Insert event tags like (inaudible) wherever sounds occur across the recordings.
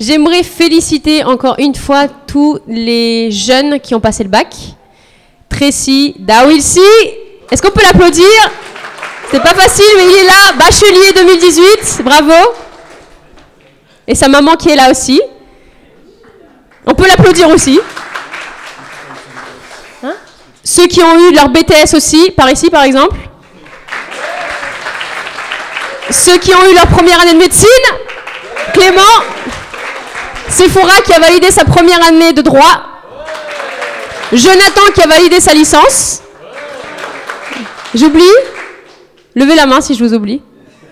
J'aimerais féliciter encore une fois tous les jeunes qui ont passé le bac. Tracy, Dawilsi, est-ce qu'on peut l'applaudir? C'est pas facile, mais il est là, bachelier 2018, bravo. Et sa maman qui est là aussi. On peut l'applaudir aussi. Hein? Ceux qui ont eu leur BTS aussi, par ici par exemple. Ceux qui ont eu leur première année de médecine, Clément. Sephora qui a validé sa première année de droit. Jonathan qui a validé sa licence. J'oublie Levez la main si je vous oublie.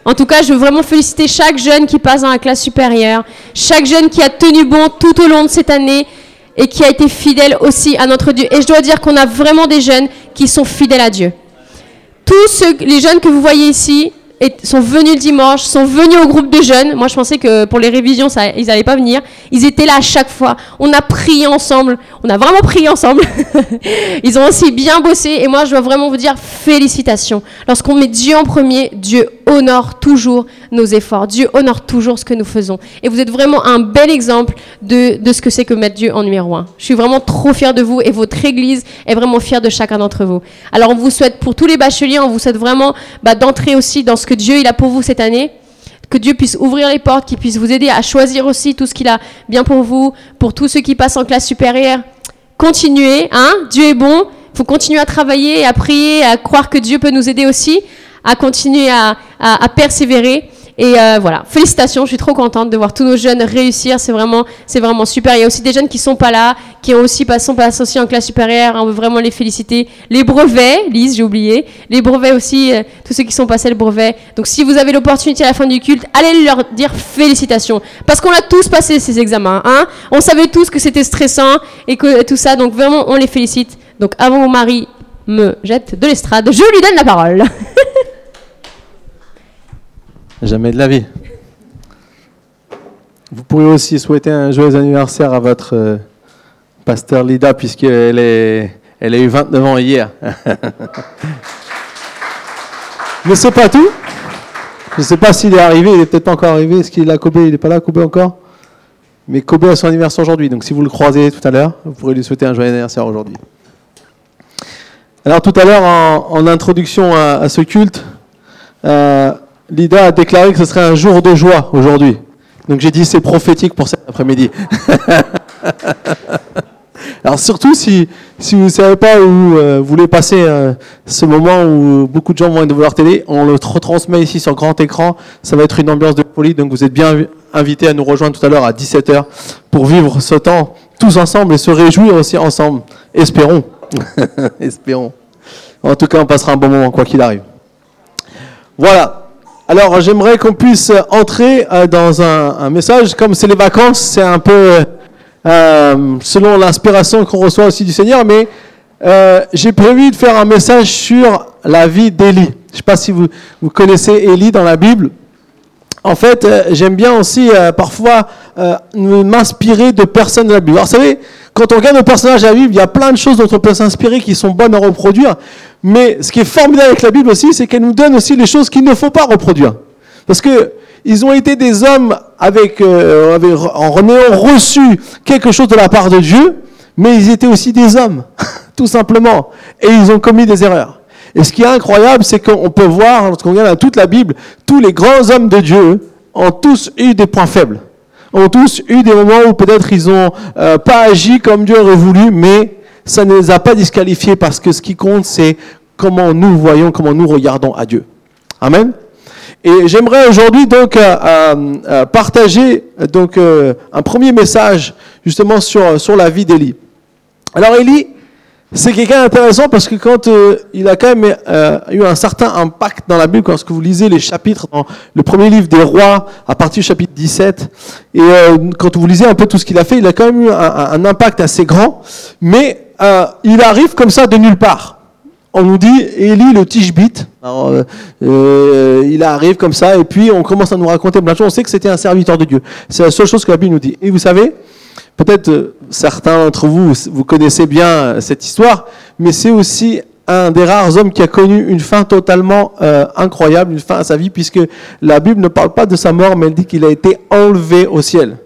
En tout cas, je veux vraiment féliciter chaque jeune qui passe dans la classe supérieure, chaque jeune qui a tenu bon tout au long de cette année et qui a été fidèle aussi à notre Dieu. Et je dois dire qu'on a vraiment des jeunes qui sont fidèles à Dieu. Tous les jeunes que vous voyez ici, sont venus le dimanche, sont venus au groupe de jeunes. Moi, je pensais que pour les révisions, ils n'allaient pas venir. Ils étaient là à chaque fois. On a prié ensemble. On a vraiment prié ensemble. (laughs) ils ont aussi bien bossé. Et moi, je dois vraiment vous dire félicitations. Lorsqu'on met Dieu en premier, Dieu honore toujours nos efforts. Dieu honore toujours ce que nous faisons. Et vous êtes vraiment un bel exemple de, de ce que c'est que mettre Dieu en numéro un. Je suis vraiment trop fière de vous et votre Église est vraiment fière de chacun d'entre vous. Alors, on vous souhaite, pour tous les bacheliers, on vous souhaite vraiment bah, d'entrer aussi dans ce que Dieu il a pour vous cette année. Que Dieu puisse ouvrir les portes, qu'il puisse vous aider à choisir aussi tout ce qu'il a bien pour vous, pour tous ceux qui passent en classe supérieure. Continuez, hein Dieu est bon. Il faut continuer à travailler, à prier, à croire que Dieu peut nous aider aussi, à continuer à persévérer. Et euh, voilà, félicitations, je suis trop contente de voir tous nos jeunes réussir, c'est vraiment, c'est vraiment super. Il y a aussi des jeunes qui sont pas là, qui ont aussi pas, sont pas associés en classe supérieure, on veut vraiment les féliciter. Les brevets, Lise, j'ai oublié, les brevets aussi, euh, tous ceux qui sont passés le brevet. Donc si vous avez l'opportunité à la fin du culte, allez leur dire félicitations, parce qu'on a tous passé ces examens, hein. On savait tous que c'était stressant et que tout ça, donc vraiment on les félicite. Donc avant mon mari me jette de l'estrade, je lui donne la parole. (laughs) Jamais de la vie. Vous pourriez aussi souhaiter un joyeux anniversaire à votre euh, pasteur Lida, puisqu'elle elle a eu 29 ans hier. (laughs) Mais c'est pas tout. Je ne sais pas s'il est arrivé, il n'est peut-être pas encore arrivé. Est-ce qu'il est là, Kobe Il n'est pas là, Kobe encore? Mais Kobe a son anniversaire aujourd'hui, donc si vous le croisez tout à l'heure, vous pourrez lui souhaiter un joyeux anniversaire aujourd'hui. Alors tout à l'heure, en, introduction à, ce culte, euh, Lida a déclaré que ce serait un jour de joie aujourd'hui. Donc j'ai dit c'est prophétique pour cet après-midi. (laughs) Alors surtout si, si vous ne savez pas où euh, vous voulez passer euh, ce moment où beaucoup de gens vont être devant télé, on le retransmet ici sur grand écran. Ça va être une ambiance de folie, donc vous êtes bien invités à nous rejoindre tout à l'heure à 17h pour vivre ce temps tous ensemble et se réjouir aussi ensemble. Espérons. (laughs) Espérons. En tout cas, on passera un bon moment quoi qu'il arrive. Voilà. Alors j'aimerais qu'on puisse entrer euh, dans un, message, comme c'est les vacances, c'est un peu euh, selon l'inspiration qu'on reçoit aussi du Seigneur, mais euh, j'ai prévu de faire un message sur la vie d'Élie. Je ne sais pas si vous, vous connaissez Élie dans la Bible. En fait, j'aime bien aussi parfois m'inspirer de personnes de la Bible. Alors, vous savez, quand on regarde nos personnages de la Bible, il y a plein de choses dont on peut s'inspirer qui sont bonnes à reproduire. Mais ce qui est formidable avec la Bible aussi, c'est qu'elle nous donne aussi les choses qu'il ne faut pas reproduire. Parce que ils ont été des hommes avec, euh, en ayant reçu quelque chose de la part de Dieu, mais ils étaient aussi des hommes, (laughs) tout simplement. Et ils ont commis des erreurs. Et ce qui est incroyable, c'est qu'on peut voir, lorsqu'on regarde dans toute la Bible, tous les grands hommes de Dieu ont tous eu des points faibles. Ont tous eu des moments où peut-être ils n'ont euh, pas agi comme Dieu aurait voulu, mais ça ne les a pas disqualifiés parce que ce qui compte, c'est comment nous voyons, comment nous regardons à Dieu. Amen. Et j'aimerais aujourd'hui donc euh, euh, euh, partager donc un premier message justement sur sur la vie d'Élie. Alors Élie, c'est quelqu'un d'intéressant parce que quand il a quand même eu un certain impact dans la Bible, lorsque vous lisez les chapitres dans le premier livre des rois, à partir du chapitre 17, et quand vous lisez un peu tout ce qu'il a fait, il a quand même eu un, impact assez grand, mais euh, il arrive comme ça de nulle part. On nous dit Élie le Tishbite. Euh, euh, il arrive comme ça et puis on commence à nous raconter plein de choses. On sait que c'était un serviteur de Dieu. C'est la seule chose que la Bible nous dit. Et vous savez, peut-être certains d'entre vous, vous connaissez bien cette histoire, mais c'est aussi un des rares hommes qui a connu une fin totalement incroyable, une fin à sa vie, puisque la Bible ne parle pas de sa mort, mais elle dit qu'il a été enlevé au ciel.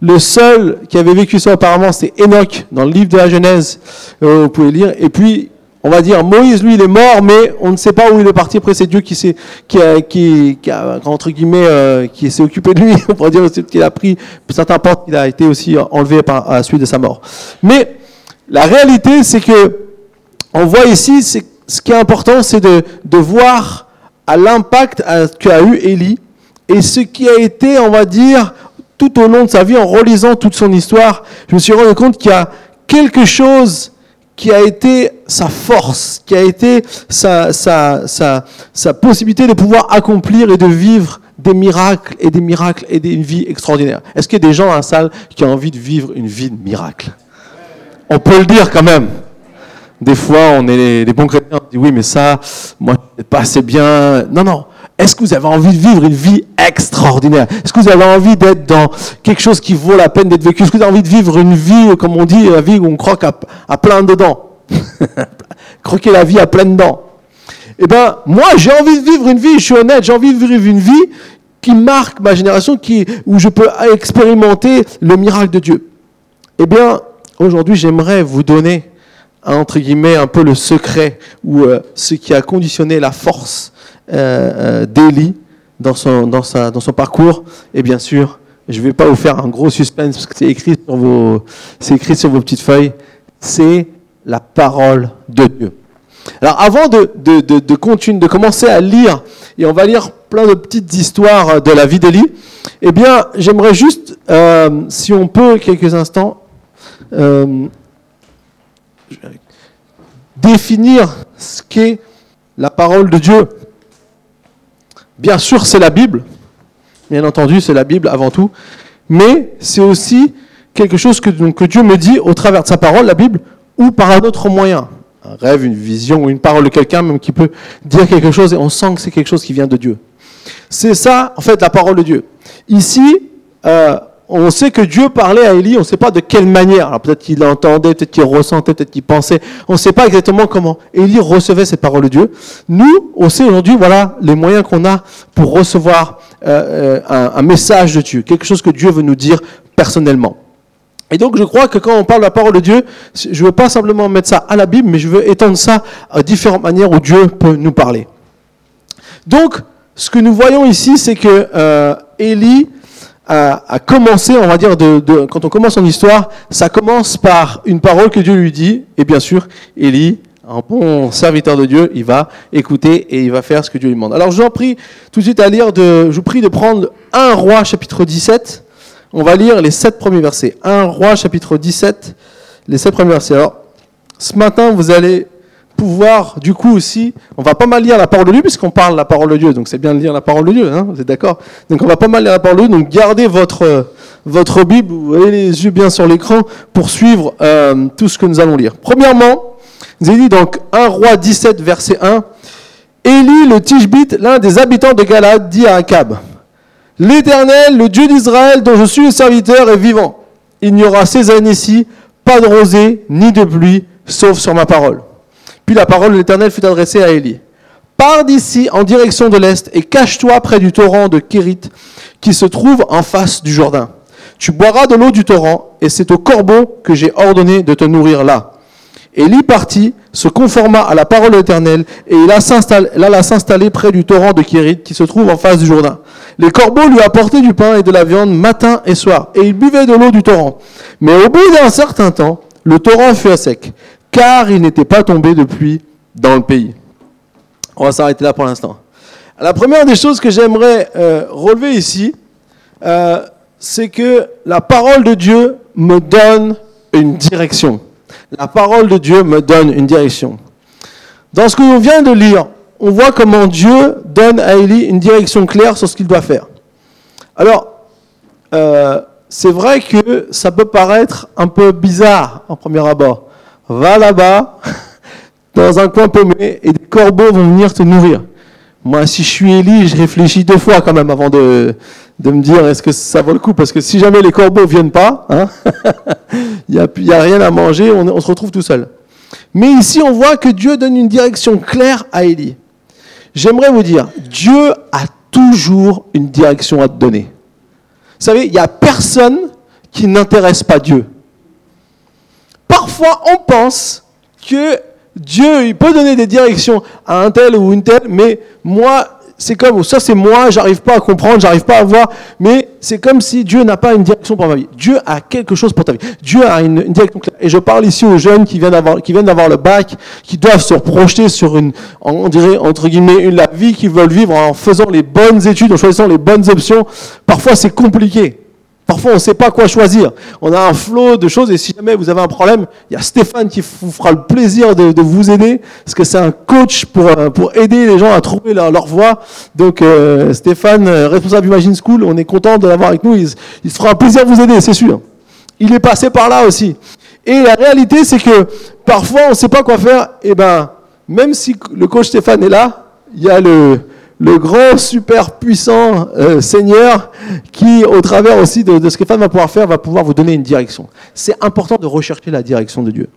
Le seul qui avait vécu ça apparemment, c'est Enoch dans le livre de la Genèse. Euh, vous pouvez lire. Et puis, on va dire, Moïse, lui, il est mort, mais on ne sait pas où il est parti. Après, c'est Dieu qui s'est, qui a, qui, qui a, entre guillemets, euh, qui s'est occupé de lui. (laughs) On pourrait dire qu'il a pris certains portes, il a été aussi enlevé par, à la suite de sa mort. Mais la réalité, c'est que on voit ici, c'est, ce qui est important, c'est de, de voir à l'impact qu'a eu Élie et ce qui a été, on va dire, tout au long de sa vie, en relisant toute son histoire, je me suis rendu compte qu'il y a quelque chose qui a été sa force, qui a été sa, sa, sa, sa possibilité de pouvoir accomplir et de vivre des miracles et des miracles et une vie extraordinaire. Est-ce qu'il y a des gens dans la salle qui ont envie de vivre une vie de miracle? On peut le dire quand même. Des fois, on est des bons chrétiens, on dit oui, mais ça, moi, pas assez bien. Non, non. Est-ce que vous avez envie de vivre une vie extraordinaire? Est-ce que vous avez envie d'être dans quelque chose qui vaut la peine d'être vécu? Est-ce que vous avez envie de vivre une vie, comme on dit, la vie où on croque à, plein dedans (laughs) Croquer la vie à plein dents. Eh bien, moi, j'ai envie de vivre une vie, je suis honnête, j'ai envie de vivre une vie qui marque ma génération, qui, où je peux expérimenter le miracle de Dieu. Eh bien, aujourd'hui, j'aimerais vous donner, entre guillemets, un peu le secret, ou euh, ce qui a conditionné la force euh, euh, d'Élie dans son, dans, sa, dans son parcours. Et bien sûr, je ne vais pas vous faire un gros suspense parce que c'est écrit sur vos, écrit sur vos petites feuilles. C'est la parole de Dieu. Alors avant de, de, de, de, continuer, de commencer à lire, et on va lire plein de petites histoires de la vie d'Élie, eh bien j'aimerais juste, euh, si on peut, quelques instants, euh, définir ce qu'est la parole de Dieu. Bien sûr, c'est la Bible. Bien entendu, c'est la Bible avant tout. Mais c'est aussi quelque chose que, Dieu me dit au travers de sa parole, la Bible, ou par un autre moyen. Un rêve, une vision, ou une parole de quelqu'un même qui peut dire quelque chose et on sent que c'est quelque chose qui vient de Dieu. C'est ça, en fait, la parole de Dieu. Ici, euh, on sait que Dieu parlait à Élie, on ne sait pas de quelle manière. Alors peut-être qu'il entendait, peut-être qu'il ressentait, peut-être qu'il pensait. On ne sait pas exactement comment Élie recevait ces paroles de Dieu. Nous, on sait aujourd'hui, voilà les moyens qu'on a pour recevoir euh, euh, un, message de Dieu, quelque chose que Dieu veut nous dire personnellement. Et donc je crois que quand on parle de la parole de Dieu, je ne veux pas simplement mettre ça à la Bible, mais je veux étendre ça à différentes manières où Dieu peut nous parler. Donc, ce que nous voyons ici, c'est que euh, Élie à, commencer, on va dire, de, quand on commence son histoire, ça commence par une parole que Dieu lui dit, et bien sûr, Élie, un bon serviteur de Dieu, il va écouter et il va faire ce que Dieu lui demande. Alors je vous en prie tout de suite à lire, de, je vous prie de prendre un roi chapitre 17, on va lire les sept premiers versets. Un roi chapitre 17, les sept premiers versets. Alors, ce matin, vous allez pouvoir, du coup aussi, on va pas mal lire la parole de Dieu, puisqu'on parle la parole de Dieu, donc c'est bien de lire la parole de Dieu, hein, vous êtes d'accord? Donc on va pas mal lire la parole de Dieu, donc gardez votre, votre Bible, vous avez les yeux bien sur l'écran pour suivre euh, tout ce que nous allons lire. Premièrement, vous avez dit donc 1 roi 17, verset 1, Élie le Tishbite, l'un des habitants de Galade, dit à Akab, L'Éternel, le Dieu d'Israël, dont je suis le serviteur, est vivant. Il n'y aura ces années-ci pas de rosée ni de pluie, sauf sur ma parole. Puis la parole de l'Éternel fut adressée à Élie. Pars d'ici en direction de l'Est et cache-toi près du torrent de Kérit qui se trouve en face du Jourdain. Tu boiras de l'eau du torrent et c'est au corbeau que j'ai ordonné de te nourrir là. Élie partit, se conforma à la parole de l'Éternel et il alla s'installer près du torrent de Kérit qui se trouve en face du Jourdain. Les corbeaux lui apportaient du pain et de la viande matin et soir et il buvait de l'eau du torrent. Mais au bout d'un certain temps, le torrent fut à sec car il n'était pas tombé de pluie dans le pays. On va s'arrêter là pour l'instant. La première des choses que j'aimerais euh, relever ici, euh, c'est que la parole de Dieu me donne une direction. La parole de Dieu me donne une direction. Dans ce que l'on vient de lire, on voit comment Dieu donne à Élie une direction claire sur ce qu'il doit faire. Alors, euh, c'est vrai que ça peut paraître un peu bizarre en premier abord va là-bas, (laughs) dans un coin paumé, et des corbeaux vont venir te nourrir. Moi, si je suis Élie, je réfléchis deux fois quand même avant de, de me dire est-ce que ça vaut le coup? Parce que si jamais les corbeaux viennent pas, hein, (laughs) il n'y a, a, rien à manger, on, se retrouve tout seul. Mais ici, on voit que Dieu donne une direction claire à Élie. J'aimerais vous dire, Dieu a toujours une direction à te donner. Vous savez, il n'y a personne qui n'intéressent pas Dieu. Parfois, on pense que Dieu, il peut donner des directions à un tel ou une telle, mais moi, c'est comme, ça c'est moi, j'arrive pas à comprendre, j'arrive pas à voir, mais c'est comme si Dieu n'a pas une direction pour ma vie. Dieu a quelque chose pour ta vie. Dieu a une, direction claire. Et je parle ici aux jeunes qui viennent d'avoir, qui viennent d'avoir le bac, qui doivent se projeter sur une, on dirait, entre guillemets, une, la vie qu'ils veulent vivre en faisant les bonnes études, en choisissant les bonnes options. Parfois c'est compliqué. Parfois, on ne sait pas quoi choisir. On a un flot de choses et si jamais vous avez un problème, il y a Stéphane qui vous fera le plaisir de, vous aider parce que c'est un coach pour, euh, pour aider les gens à trouver leur, voie. Donc, euh, Stéphane, euh, responsable Imagine School, on est content de l'avoir avec nous. Il, il se fera un plaisir de vous aider, c'est sûr. Il est passé par là aussi. Et la réalité, c'est que parfois, on ne sait pas quoi faire. Et eh ben, même si le coach Stéphane est là, il y a le, le grand, super puissant euh, Seigneur qui, au travers aussi de, ce que Femme va pouvoir faire, va pouvoir vous donner une direction. C'est important de rechercher la direction de Dieu.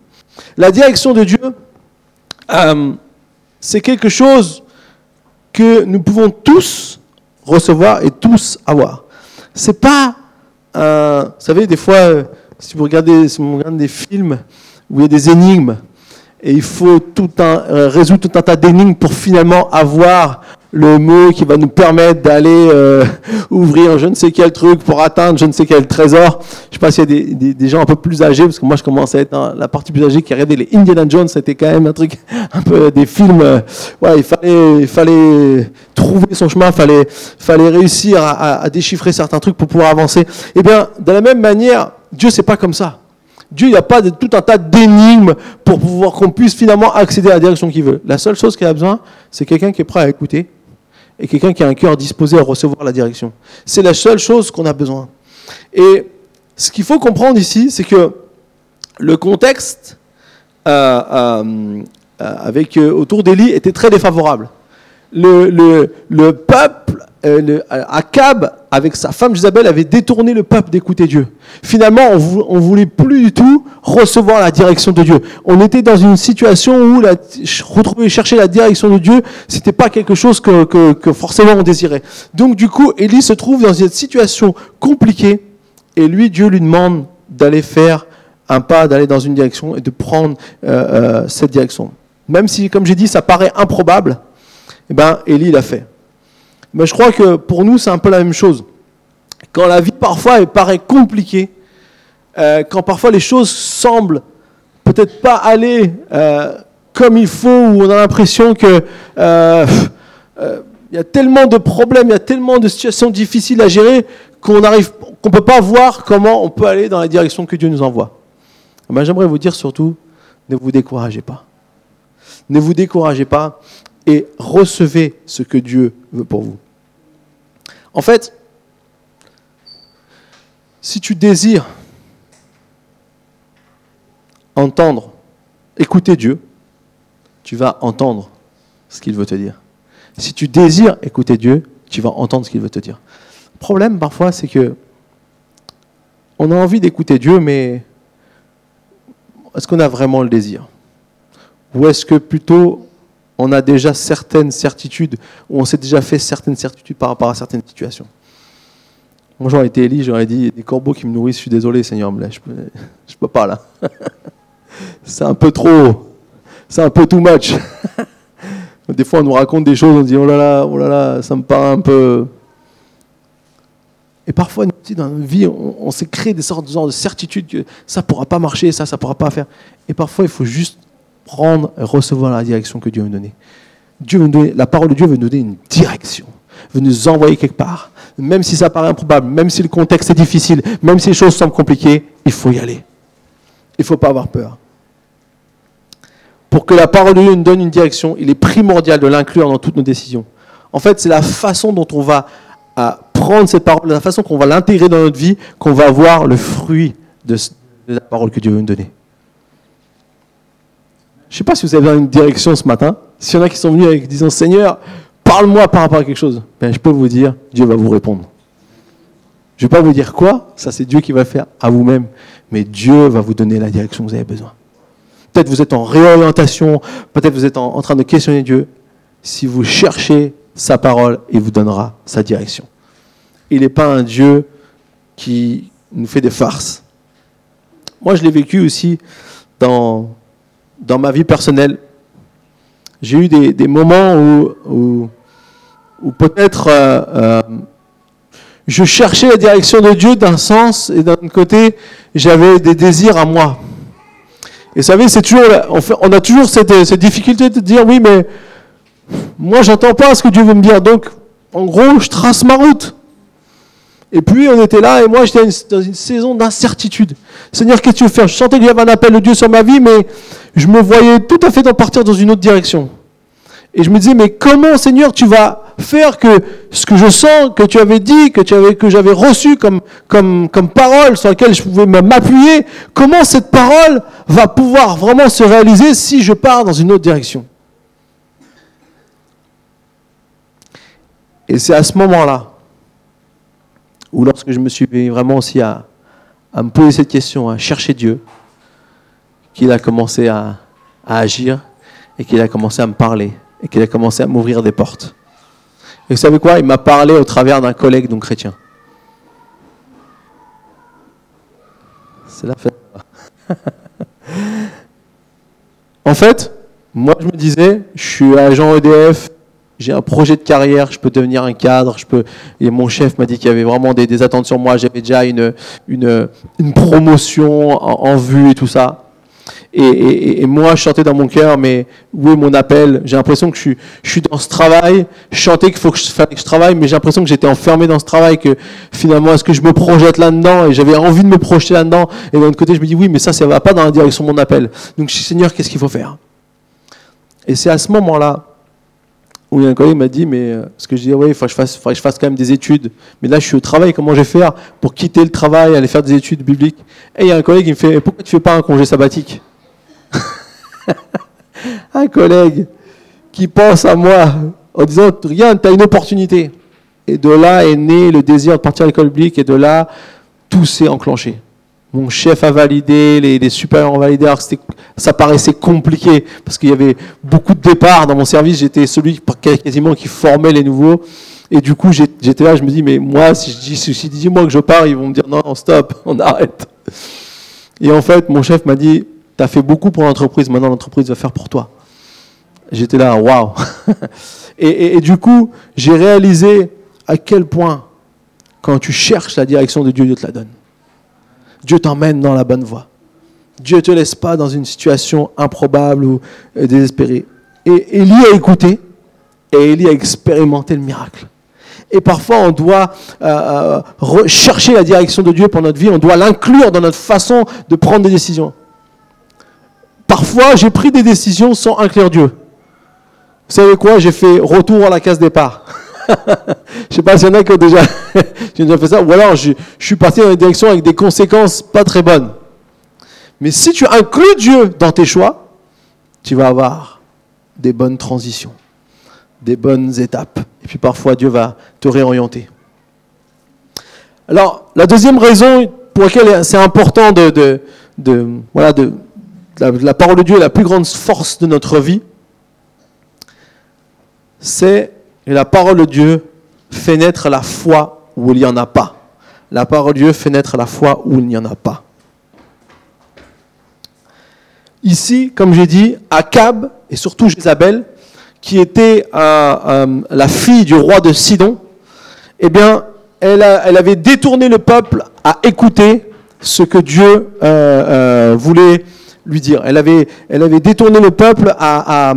La direction de Dieu, euh, c'est quelque chose que nous pouvons tous recevoir et tous avoir. C'est pas, euh, vous savez, des fois, si vous regardez, si vous regardez des films où il y a des énigmes, et il faut tout résoudre tout un tas d'énigmes pour finalement avoir le mot qui va nous permettre d'aller euh, ouvrir je ne sais quel truc pour atteindre je ne sais quel trésor. Je sais pas s'il y a des, gens un peu plus âgés, parce que moi je commence à être dans la partie plus âgée qui regardait les Indiana Jones, c'était quand même un truc, un peu des films. Euh, ouais, il fallait, il fallait trouver son chemin, il fallait, fallait réussir à, à, déchiffrer certains trucs pour pouvoir avancer. Eh bien, de la même manière, Dieu c'est pas comme ça. Dieu, il n'y a pas de, tout un tas d'énigmes pour pouvoir qu'on puisse finalement accéder à la direction qu'il veut. La seule chose qu'il a besoin, c'est quelqu'un qui est prêt à écouter et quelqu'un qui a un cœur disposé à recevoir la direction. C'est la seule chose qu'on a besoin. Et ce qu'il faut comprendre ici, c'est que le contexte euh, euh, euh, avec, autour d'Élie était très défavorable. Le, le, le peuple euh, Akab, avec sa femme Isabelle, avait détourné le peuple d'écouter Dieu. Finalement, on ne voulait plus du tout recevoir la direction de Dieu. On était dans une situation où retrouver, chercher la direction de Dieu, c'était pas quelque chose que, forcément on désirait. Donc du coup, Élie se trouve dans une situation compliquée, et lui, Dieu lui demande d'aller faire un pas, d'aller dans une direction et de prendre euh, euh, cette direction. Même si, comme j'ai dit, ça paraît improbable, eh ben, Élie l'a fait. Mais je crois que pour nous, c'est un peu la même chose. Quand la vie parfois elle paraît compliquée, euh, quand parfois les choses semblent peut-être pas aller euh, comme il faut, où on a l'impression que euh, il y a tellement de problèmes, il y a tellement de situations difficiles à gérer qu'on arrive, qu'on peut pas voir comment on peut aller dans la direction que Dieu nous envoie. Eh ben, j'aimerais vous dire surtout, ne vous découragez pas. Ne vous découragez pas et recevez ce que Dieu veut pour vous. En fait, si tu désires entendre, écouter Dieu, tu vas entendre ce qu'il veut te dire. Si tu désires écouter Dieu, tu vas entendre ce qu'il veut te dire. Le problème parfois, c'est que on a envie d'écouter Dieu, mais est-ce qu'on a vraiment le désir? Ou est-ce que plutôt on a déjà certaines certitudes, ou on s'est déjà fait certaines certitudes par rapport à certaines situations. Moi, j'aurais été Élie, j'aurais dit des corbeaux qui me nourrissent, je suis désolé, Seigneur, je ne peux, je peux pas là. (laughs) c'est un peu trop, c'est un peu too much. (laughs) des fois, on nous raconte des choses, on dit oh là là, oh là là, ça me paraît un peu. Et parfois, dans notre vie, on, s'est créé des sortes de certitudes que ça pourra pas marcher, ça, ça pourra pas faire. Et parfois, il faut juste prendre et recevoir la direction que Dieu veut nous donner. Dieu donner. La parole de Dieu veut nous donner une direction, veut nous envoyer quelque part. Même si ça paraît improbable, même si le contexte est difficile, même si les choses semblent compliquées, il faut y aller. Il ne faut pas avoir peur. Pour que la parole de Dieu nous donne une direction, il est primordial de l'inclure dans toutes nos décisions. En fait, c'est la façon dont on va prendre cette parole, la façon qu'on va l'intégrer dans notre vie, qu'on va voir le fruit de la parole que Dieu veut nous donner. Je ne sais pas si vous avez une direction ce matin. S'il y en a qui sont venus avec disant Seigneur, parle-moi par rapport à quelque chose, ben, je peux vous dire, Dieu va vous répondre. Je ne vais pas vous dire quoi, ça c'est Dieu qui va faire à vous-même, mais Dieu va vous donner la direction que vous avez besoin. Peut-être vous êtes en réorientation, peut-être vous êtes en, train de questionner Dieu. Si vous cherchez sa parole, il vous donnera sa direction. Il n'est pas un Dieu qui, nous fait des farces. Moi, je l'ai vécu aussi dans, dans ma vie personnelle. J'ai eu des, moments où, où, peut-être euh, euh, je cherchais la direction de Dieu d'un sens et d'un côté, j'avais des désirs à moi. Et vous savez, c'est toujours, on, on a toujours cette, cette difficulté de dire oui, mais moi, j'entends pas ce que Dieu veut me dire. Donc, en gros, je trace ma route. Et puis, on était là, et moi, j'étais dans une saison d'incertitude. Seigneur, qu'est-ce que tu veux faire? Je sentais qu'il y avait un appel de Dieu sur ma vie, mais je me voyais tout à fait d'en partir dans une autre direction. Et je me disais, mais comment, Seigneur, tu vas faire que ce que je sens, que tu avais dit, que tu avais, que j'avais reçu comme, comme, comme parole sur laquelle je pouvais m'appuyer, comment cette parole va pouvoir vraiment se réaliser si je pars dans une autre direction? Et c'est à ce moment-là, où lorsque je me suis vraiment aussi à, me poser cette question, à chercher Dieu, qu'il a commencé à, à agir et qu'il a commencé à me parler et qu'il a commencé à m'ouvrir des portes. Et vous savez quoi? Il m'a parlé au travers d'un collègue donc chrétien. C'est la fête. (laughs) en fait, moi je me disais, je suis agent EDF, j'ai un projet de carrière, je peux devenir un cadre, je peux. Et mon chef m'a dit qu'il y avait vraiment des, attentes sur moi, j'avais déjà une, une, promotion en, vue et tout ça. Et, moi, je chantais dans mon cœur, mais où est mon appel? J'ai l'impression que je suis, je suis dans ce travail, je chantais qu'il faut que je, que je travaille, mais j'ai l'impression que j'étais enfermé dans ce travail, que finalement, est-ce que je me projette là-dedans? Et j'avais envie de me projeter là-dedans. Et d'un autre côté, je me dis, oui, mais ça, ça ne va pas dans la direction de mon appel. Donc, je dis, Seigneur, qu'est-ce qu'il faut faire? Et c'est à ce moment-là où un collègue m'a dit, mais parce que je dis, oui, il faut que je fasse, quand même des études. Mais là, je suis au travail, comment je vais faire pour quitter le travail, aller faire des études bibliques Et il y a un collègue qui me fait, pourquoi tu fais pas un congé sabbatique (laughs) Un collègue qui pense à moi en disant, regarde, tu as une opportunité. Et de là est né le désir de partir à l'école biblique, et de là, tout s'est enclenché. Mon chef a validé, les, les supérieurs ont validé, ça paraissait compliqué, parce qu'il y avait beaucoup de départs dans mon service, j'étais celui quasiment qui formait les nouveaux, et du coup j'étais là, je me dis, mais moi, si je dis, si dis moi que je pars, ils vont me dire, non, stop, (laughs) on arrête. Et en fait, mon chef m'a dit, tu as fait beaucoup pour l'entreprise, maintenant l'entreprise va faire pour toi. J'étais là, waouh (laughs) et du coup, j'ai réalisé à quel point, quand tu cherches la direction de Dieu, Dieu te la donne. Dieu t'emmène dans la bonne voie. Dieu ne te laisse pas dans une situation improbable ou désespérée. Et Élie a écouté et Élie a expérimenté le miracle. Et parfois, on doit euh, chercher la direction de Dieu pour notre vie, on doit l'inclure dans notre façon de prendre des décisions. Parfois, j'ai pris des décisions sans inclure Dieu. Vous savez quoi? J'ai fait retour à la case départ. (laughs) je sais pas s'il y en a qui ont déjà, (laughs) fait ça, ou alors je, suis parti dans une direction avec des conséquences pas très bonnes. Mais si tu inclus Dieu dans tes choix, tu vas avoir des bonnes transitions, des bonnes étapes. Et puis parfois Dieu va te réorienter. Alors, la deuxième raison pour laquelle c'est important de, voilà, de, la, parole de Dieu est la plus grande force de notre vie, c'est la parole de Dieu fait naître la foi où il n'y en a pas. La parole de Dieu fait naître la foi où il n'y en a pas. Ici, comme j'ai dit, Akab et surtout Jézabel, qui était euh, euh, la fille du roi de Sidon, eh bien, elle, avait détourné le peuple à écouter ce que Dieu euh, voulait lui dire. Elle avait, détourné le peuple à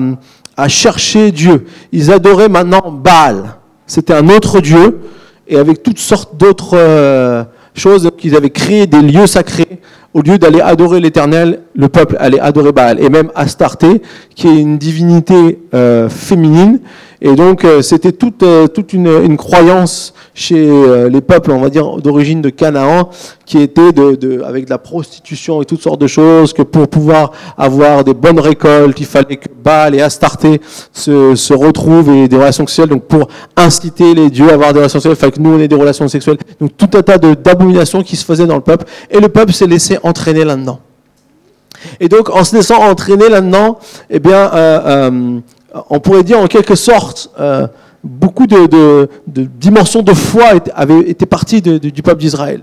chercher Dieu. Ils adoraient maintenant Baal. C'était un autre Dieu, et avec toutes sortes d'autres euh, choses, qu'ils avaient créé des lieux sacrés. Au lieu d'aller adorer l'Éternel, le peuple allait adorer Baal. Et même Astarté, qui est une divinité euh, féminine. Et donc, euh, c'était toute, euh, toute une, une, croyance chez euh, les peuples, on va dire, d'origine de Canaan, qui était de, de, avec de la prostitution et toutes sortes de choses, que pour pouvoir avoir des bonnes récoltes, il fallait que Baal et Astarté se, se retrouvent et des relations sexuelles. Donc, pour inciter les dieux à avoir des relations sexuelles, il fallait que nous, on ait des relations sexuelles. Donc, tout un tas d'abominations qui se faisaient dans le peuple. Et le peuple s'est laissé entraîner là-dedans. Et donc, en se laissant entraîner là-dedans, eh bien, euh, euh, on pourrait dire en quelque sorte, euh, beaucoup de, dimensions de foi avaient été parties du peuple d'Israël.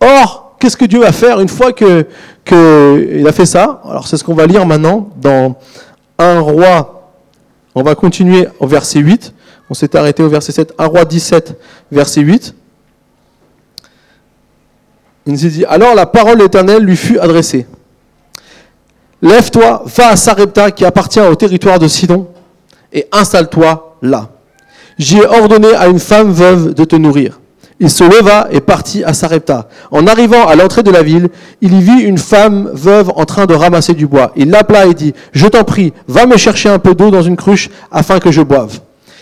Or, qu'est-ce que Dieu va faire une fois que, que a fait ça? Alors c'est ce qu'on va lire maintenant dans un roi. On va continuer au verset 8. On s'est arrêté au verset 7. Un roi 17, verset 8. Il nous dit, alors la parole éternelle lui fut adressée. Lève-toi, va à Sarepta qui appartient au territoire de Sidon et installe-toi là. J'ai ordonné à une femme veuve de te nourrir. Il se leva et partit à Sarepta. En arrivant à l'entrée de la ville, il y vit une femme veuve en train de ramasser du bois. Il l'appela et dit, je t'en prie, va me chercher un peu d'eau dans une cruche afin que je boive.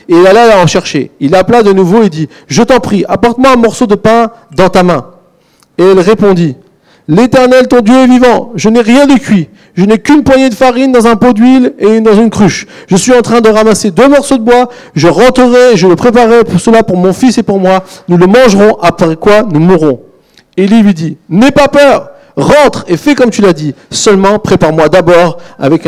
Et il alla la en chercher. Il l'appela de nouveau et dit, je t'en prie, apporte-moi un morceau de pain dans ta main. Et elle répondit, L'Éternel, ton Dieu est vivant. Je n'ai rien de cuit. Je n'ai qu'une poignée de farine dans un pot d'huile et dans une cruche. Je suis en train de ramasser deux morceaux de bois. Je rentrerai et je le préparerai pour cela pour mon fils et pour moi. Nous le mangerons, après quoi nous mourrons. Élie lui dit, N'aie pas peur. Rentre et fais comme tu l'as dit. Seulement, prépare-moi d'abord avec,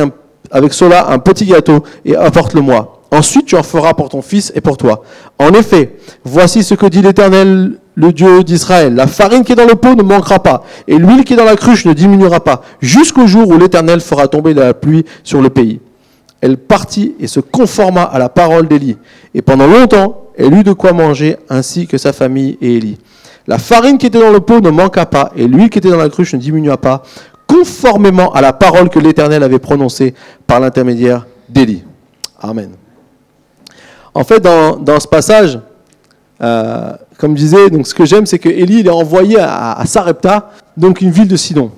avec cela un petit gâteau et apporte-le-moi. Ensuite, tu en feras pour ton fils et pour toi. En effet, voici ce que dit l'Éternel le Dieu d'Israël. La farine qui est dans le pot ne manquera pas, et l'huile qui est dans la cruche ne diminuera pas, jusqu'au jour où l'Éternel fera tomber de la pluie sur le pays. Elle partit et se conforma à la parole d'Élie. Et pendant longtemps, elle eut de quoi manger, ainsi que sa famille et Élie. La farine qui était dans le pot ne manqua pas, et l'huile qui était dans la cruche ne diminua pas, conformément à la parole que l'Éternel avait prononcée par l'intermédiaire d'Élie. Amen. En fait, dans, dans ce passage, euh, comme je disais, donc ce que j'aime, c'est que Élie est envoyé à, Sarepta, donc une ville de Sidon.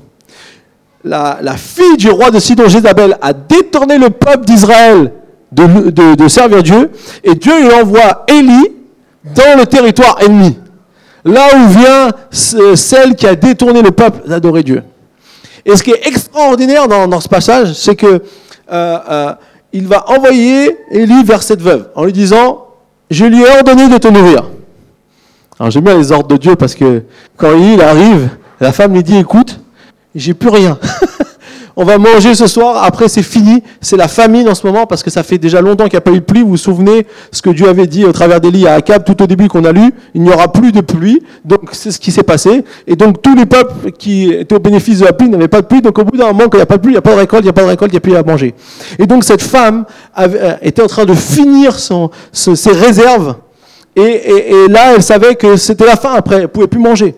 La, fille du roi de Sidon, Jézabel, a détourné le peuple d'Israël de, servir Dieu, et Dieu lui envoie Élie dans le territoire ennemi, là où vient celle qui a détourné le peuple d'adorer Dieu. Et ce qui est extraordinaire dans, ce passage, c'est que euh, euh, il va envoyer Élie vers cette veuve en lui disant, je lui ai ordonné de te nourrir. Alors j'aime bien les ordres de Dieu parce que quand il arrive, la femme lui dit écoute, j'ai plus rien. (laughs) On va manger ce soir, après c'est fini, c'est la famine en ce moment parce que ça fait déjà longtemps qu'il n'y a pas eu de pluie. Vous vous souvenez ce que Dieu avait dit au travers d'Élie à Akab tout au début qu'on a lu, il n'y aura plus de pluie. Donc c'est ce qui s'est passé. Et donc tous les peuples qui étaient au bénéfice de la pluie n'avaient pas de pluie. Donc au bout d'un moment, quand il n'y a pas de pluie, il n'y a pas de récolte, il n'y a pas de récolte, il n'y a plus à manger. Et donc cette femme euh, était en train de finir ses réserves et, là, elle savait que c'était la fin après, elle ne pouvait plus manger.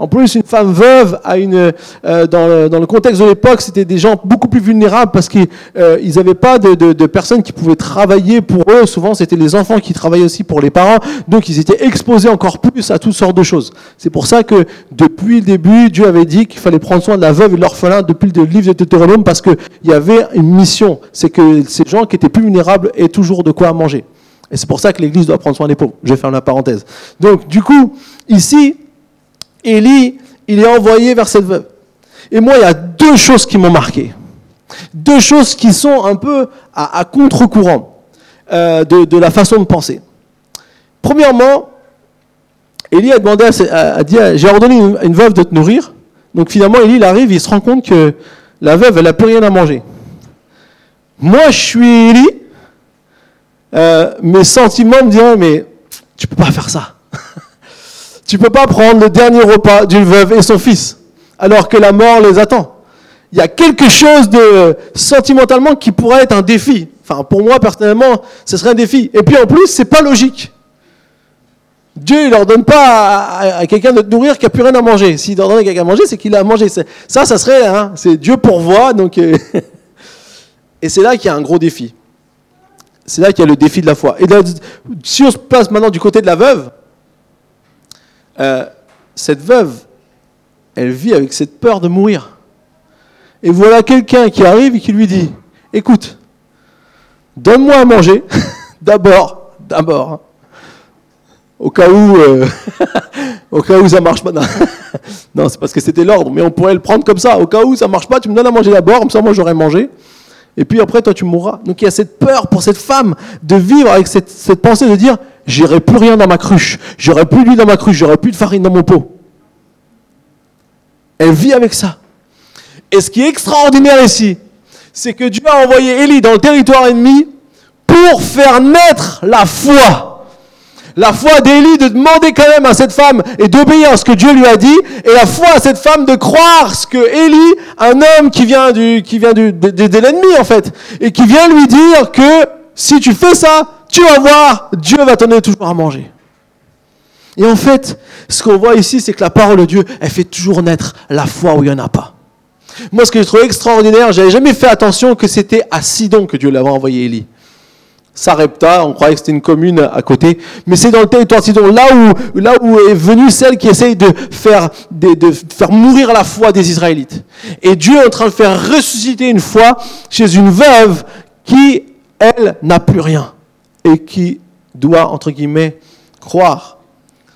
En plus, une femme veuve, a une, euh, dans, le, dans, le, contexte de l'époque, c'était des gens beaucoup plus vulnérables parce qu'ils euh, n'avaient pas de, de, de, personnes qui pouvaient travailler pour eux. Souvent, c'était les enfants qui travaillaient aussi pour les parents. Donc, ils étaient exposés encore plus à toutes sortes de choses. C'est pour ça que depuis le début, Dieu avait dit qu'il fallait prendre soin de la veuve et de l'orphelin depuis le livre de Deutéronome parce qu'il y avait une mission. C'est que ces gens qui étaient plus vulnérables aient toujours de quoi manger. Et c'est pour ça que l'Église doit prendre soin des pauvres. Je vais faire la parenthèse. Donc, du coup, ici, Élie, il est envoyé vers cette veuve. Et moi, il y a deux choses qui m'ont marqué. Deux choses qui sont un peu à, contre-courant euh, de, la façon de penser. Premièrement, Élie a demandé, à, dit, j'ai ordonné une, une, veuve de te nourrir. Donc finalement, Élie, il arrive, il se rend compte que la veuve, elle n'a plus rien à manger. Moi, je suis Élie, euh, mes sentiments me diront, mais tu peux pas faire ça. (laughs) tu peux pas prendre le dernier repas d'une veuve et son fils, alors que la mort les attend. Il y a quelque chose de sentimentalement qui pourrait être un défi. Enfin, pour moi, personnellement, ce serait un défi. Et puis en plus, c'est pas logique. Dieu, il leur donne pas à, quelqu'un de nourrir qui a plus rien à manger. S'il leur donne à quelqu'un à manger, c'est qu'il a à manger. Ça, ça serait, hein, c'est Dieu pourvoit. Donc, euh, (laughs) et c'est là qu'il y a un gros défi. C'est là qu'il y a le défi de la foi. Et si on se place maintenant du côté de la veuve, euh, cette veuve, elle vit avec cette peur de mourir. Et voilà quelqu'un qui arrive et qui lui dit, écoute, donne-moi à manger, (laughs) d'abord, d'abord, hein. au cas où, euh, (laughs) au cas où ça marche pas. (laughs) Non, c'est parce que c'était l'ordre, mais on pourrait le prendre comme ça. Au cas où ça marche pas, tu me donnes à manger d'abord, comme ça moi j'aurais mangé et puis après, toi, tu mourras. Donc il y a cette peur pour cette femme de vivre avec cette, pensée de dire, j'irai plus rien dans ma cruche, j'aurai plus d'huile dans ma cruche, j'aurai plus de farine dans mon pot. Elle vit avec ça. Et ce qui est extraordinaire ici, c'est que Dieu a envoyé Élie dans le territoire ennemi pour faire naître la foi. La foi d'Élie de demander quand même à cette femme et d'obéir à ce que Dieu lui a dit, et la foi à cette femme de croire ce que Élie, un homme qui vient du, qui vient du, de, de l'ennemi en fait, et qui vient lui dire que si tu fais ça, tu vas voir, Dieu va te donner toujours à manger. Et en fait, ce qu'on voit ici, c'est que la parole de Dieu, elle fait toujours naître la foi où il n'y en a pas. Moi, ce que je trouve extraordinaire, j'avais jamais fait attention que c'était à Sidon que Dieu l'avait envoyé Élie. Sarepta, on croyait que c'était une commune à côté, mais c'est dans le territoire de Sidon, là où, est venue celle qui essaye de faire, de faire mourir la foi des Israélites. Et Dieu est en train de faire ressusciter une foi chez une veuve qui, elle, n'a plus rien et qui doit, entre guillemets, croire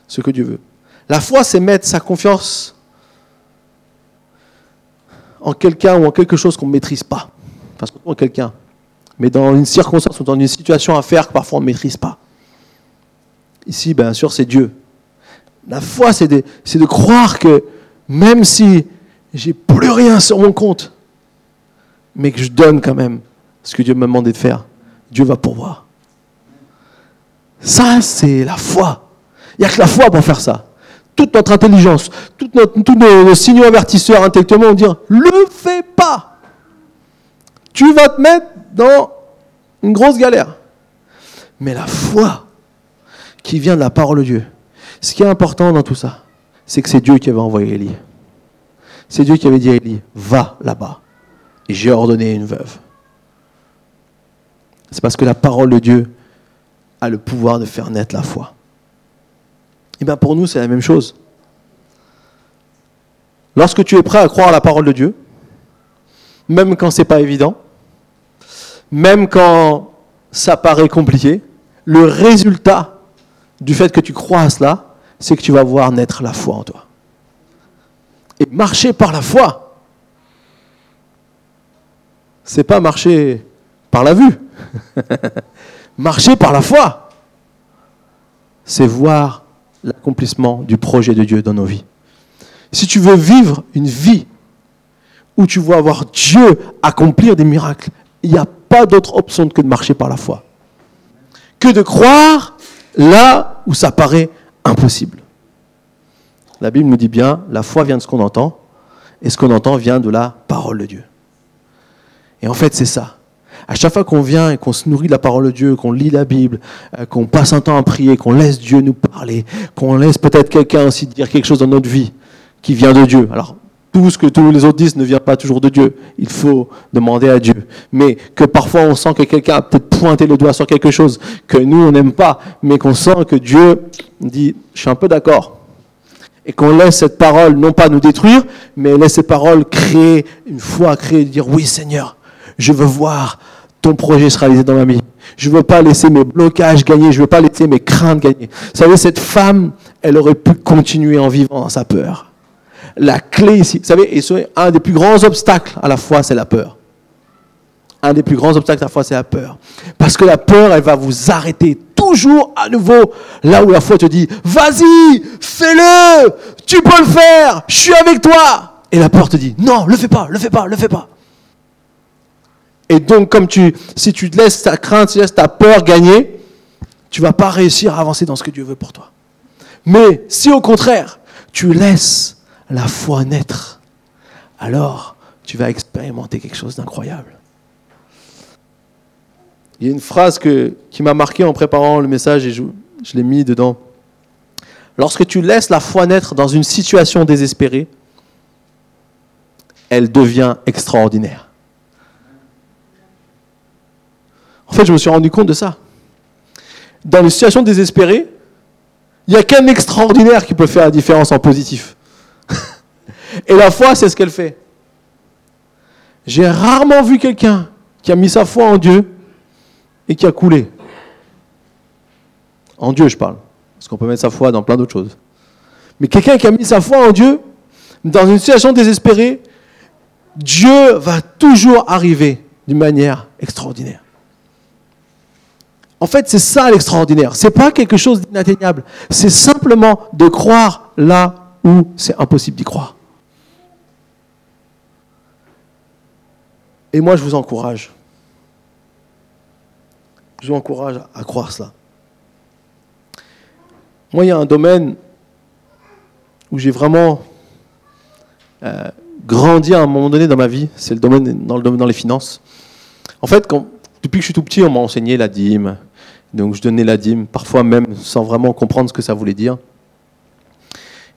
ce que Dieu veut. La foi, c'est mettre sa confiance en quelqu'un ou en quelque chose qu'on ne maîtrise pas. Enfin, en quelqu'un. Mais dans une circonstance ou dans une situation à faire que parfois on ne maîtrise pas. Ici, bien sûr, c'est Dieu. La foi, c'est de, de, croire que même si j'ai plus rien sur mon compte, mais que je donne quand même ce que Dieu m'a demandé de faire, Dieu va pourvoir. Ça, c'est la foi. Il n'y a que la foi pour faire ça toute notre intelligence, tous nos, signaux avertisseurs intellectuellement vont dire le fais pas. Tu vas te mettre dans une grosse galère. Mais la foi qui vient de la parole de Dieu, ce qui est important dans tout ça, c'est que c'est Dieu qui avait envoyé Élie. C'est Dieu qui avait dit à Élie va là-bas. Et j'ai ordonné une veuve. C'est parce que la parole de Dieu a le pouvoir de faire naître la foi. Et eh bien pour nous, c'est la même chose. Lorsque tu es prêt à croire la parole de Dieu, même quand ce n'est pas évident, même quand ça paraît compliqué, le résultat du fait que tu crois à cela, c'est que tu vas voir naître la foi en toi. Et marcher par la foi, c'est pas marcher par la vue. (laughs) marcher par la foi, c'est voir l'accomplissement du projet de Dieu dans nos vies. Si tu veux vivre une vie où tu vas voir Dieu accomplir des miracles, il n'y a pas d'autre option que de marcher par la foi. Que de croire là où ça paraît impossible. La Bible nous dit bien, la foi vient de ce qu'on entend, et ce qu'on entend vient de la parole de Dieu. Et en fait, c'est ça à chaque fois qu'on vient et qu'on se nourrit de la parole de Dieu, qu'on lit la Bible, euh, qu'on passe un temps à prier, qu'on laisse Dieu nous parler, qu'on laisse peut-être quelqu'un aussi dire quelque chose dans notre vie qui vient de Dieu. Alors, tout ce que tous les autres disent ne vient pas toujours de Dieu. Il faut demander à Dieu. Mais que parfois on sent que quelqu'un a peut-être pointé le doigt sur quelque chose que nous on n'aime pas, mais qu'on sent que Dieu dit, je suis un peu d'accord. Et qu'on laisse cette parole non pas nous détruire, mais laisse cette parole créer une foi, créer, dire oui Seigneur, je veux voir ton projet se réaliser dans ma vie. Je ne veux pas laisser mes blocages gagner, je ne veux pas laisser mes craintes gagner. Vous savez, cette femme, elle aurait pu continuer en vivant sa peur. La clé ici, vous savez, et un des plus grands obstacles à la foi, c'est la peur. Un des plus grands obstacles à la foi, c'est la peur. Parce que la peur, elle va vous arrêter toujours à nouveau là où la foi te dit, vas-y, fais-le, tu peux le faire, je suis avec toi. Et la peur te dit, non, le fais pas, le fais pas, le fais pas. Et donc, comme tu, si tu laisses ta crainte, si tu laisses ta peur gagner, tu vas pas réussir à avancer dans ce que Dieu veut pour toi. Mais si au contraire, tu laisses la foi naître, alors tu vas expérimenter quelque chose d'incroyable. Il y a une phrase qui m'a marqué en préparant le message et je l'ai mis dedans. Lorsque tu laisses la foi naître dans une situation désespérée, elle devient extraordinaire. En fait, je me suis rendu compte de ça. Dans les situations désespérées, il n'y a qu'un extraordinaire qui peut faire la différence en positif. (laughs) Et la foi, c'est ce qu'elle fait. J'ai rarement vu quelqu'un qui a mis sa foi en Dieu et qui a coulé. En Dieu, je parle. Parce qu'on peut mettre sa foi dans plein d'autres choses. Mais quelqu'un qui a mis sa foi en Dieu, dans une situation désespérée, Dieu va toujours arriver d'une manière extraordinaire. En fait, c'est ça l'extraordinaire. C'est pas quelque chose d'inatteignable. C'est simplement de croire là où c'est impossible d'y croire. Et moi, je vous encourage. Je vous encourage à croire cela. moi, il y a un domaine où j'ai vraiment euh, grandi à un moment donné dans ma vie, c'est le domaine dans les finances. En fait, depuis que je suis tout petit, on m'a enseigné la dîme, donc je donnais la dîme, parfois même sans vraiment comprendre ce que ça voulait dire.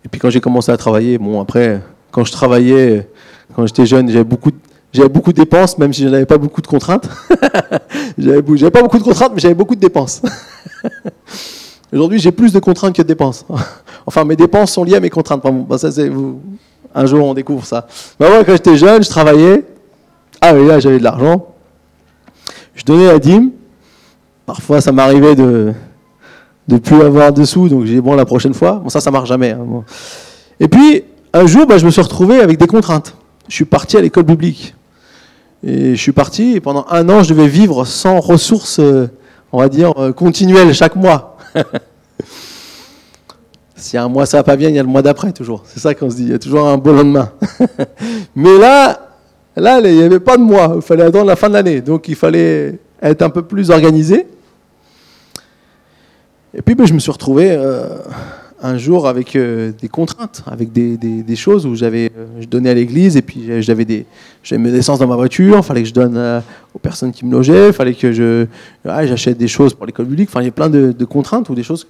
Et puis quand j'ai commencé à travailler, bon après, quand je travaillais, quand j'étais jeune, j'avais beaucoup, j'avais beaucoup de dépenses, même si je n'avais pas beaucoup de contraintes. (laughs) j'avais, pas beaucoup de contraintes, mais j'avais beaucoup de dépenses. (laughs) Aujourd'hui, j'ai plus de contraintes que de dépenses. (laughs) enfin, mes dépenses sont liées à mes contraintes. Bon, ça, c'est, vous, un jour, on découvre ça. Mais moi, quand j'étais jeune, je travaillais. Ah oui, là, j'avais de l'argent. Je donnais la dîme. Parfois, ça m'arrivait de de plus avoir de sous, donc j'ai dit bon la prochaine fois. Bon ça, ça marche jamais. Hein, Et puis un jour, bah, je me suis retrouvé avec des contraintes. Je suis parti à l'école publique. Et je suis parti et pendant un an, je devais vivre sans ressources, euh, on va dire, euh, continuelles chaque mois. (laughs) si un mois ça va pas bien, il y a le mois d'après toujours. C'est ça qu'on se dit. Il y a toujours un beau lendemain. (laughs) Mais là, là, il n'y avait pas de mois. Il fallait attendre la fin de l'année. Donc il fallait être un peu plus organisé. Et puis ben, je me suis retrouvé euh, un jour avec euh, des contraintes, avec des, choses où j'avais, euh, je donnais à l'église et puis j'avais des, j'avais mes essences dans ma voiture, fallait que je donne aux personnes qui me logeaient, fallait que je, j'achète des choses pour l'école publique, enfin il y a plein de, de, contraintes ou des choses.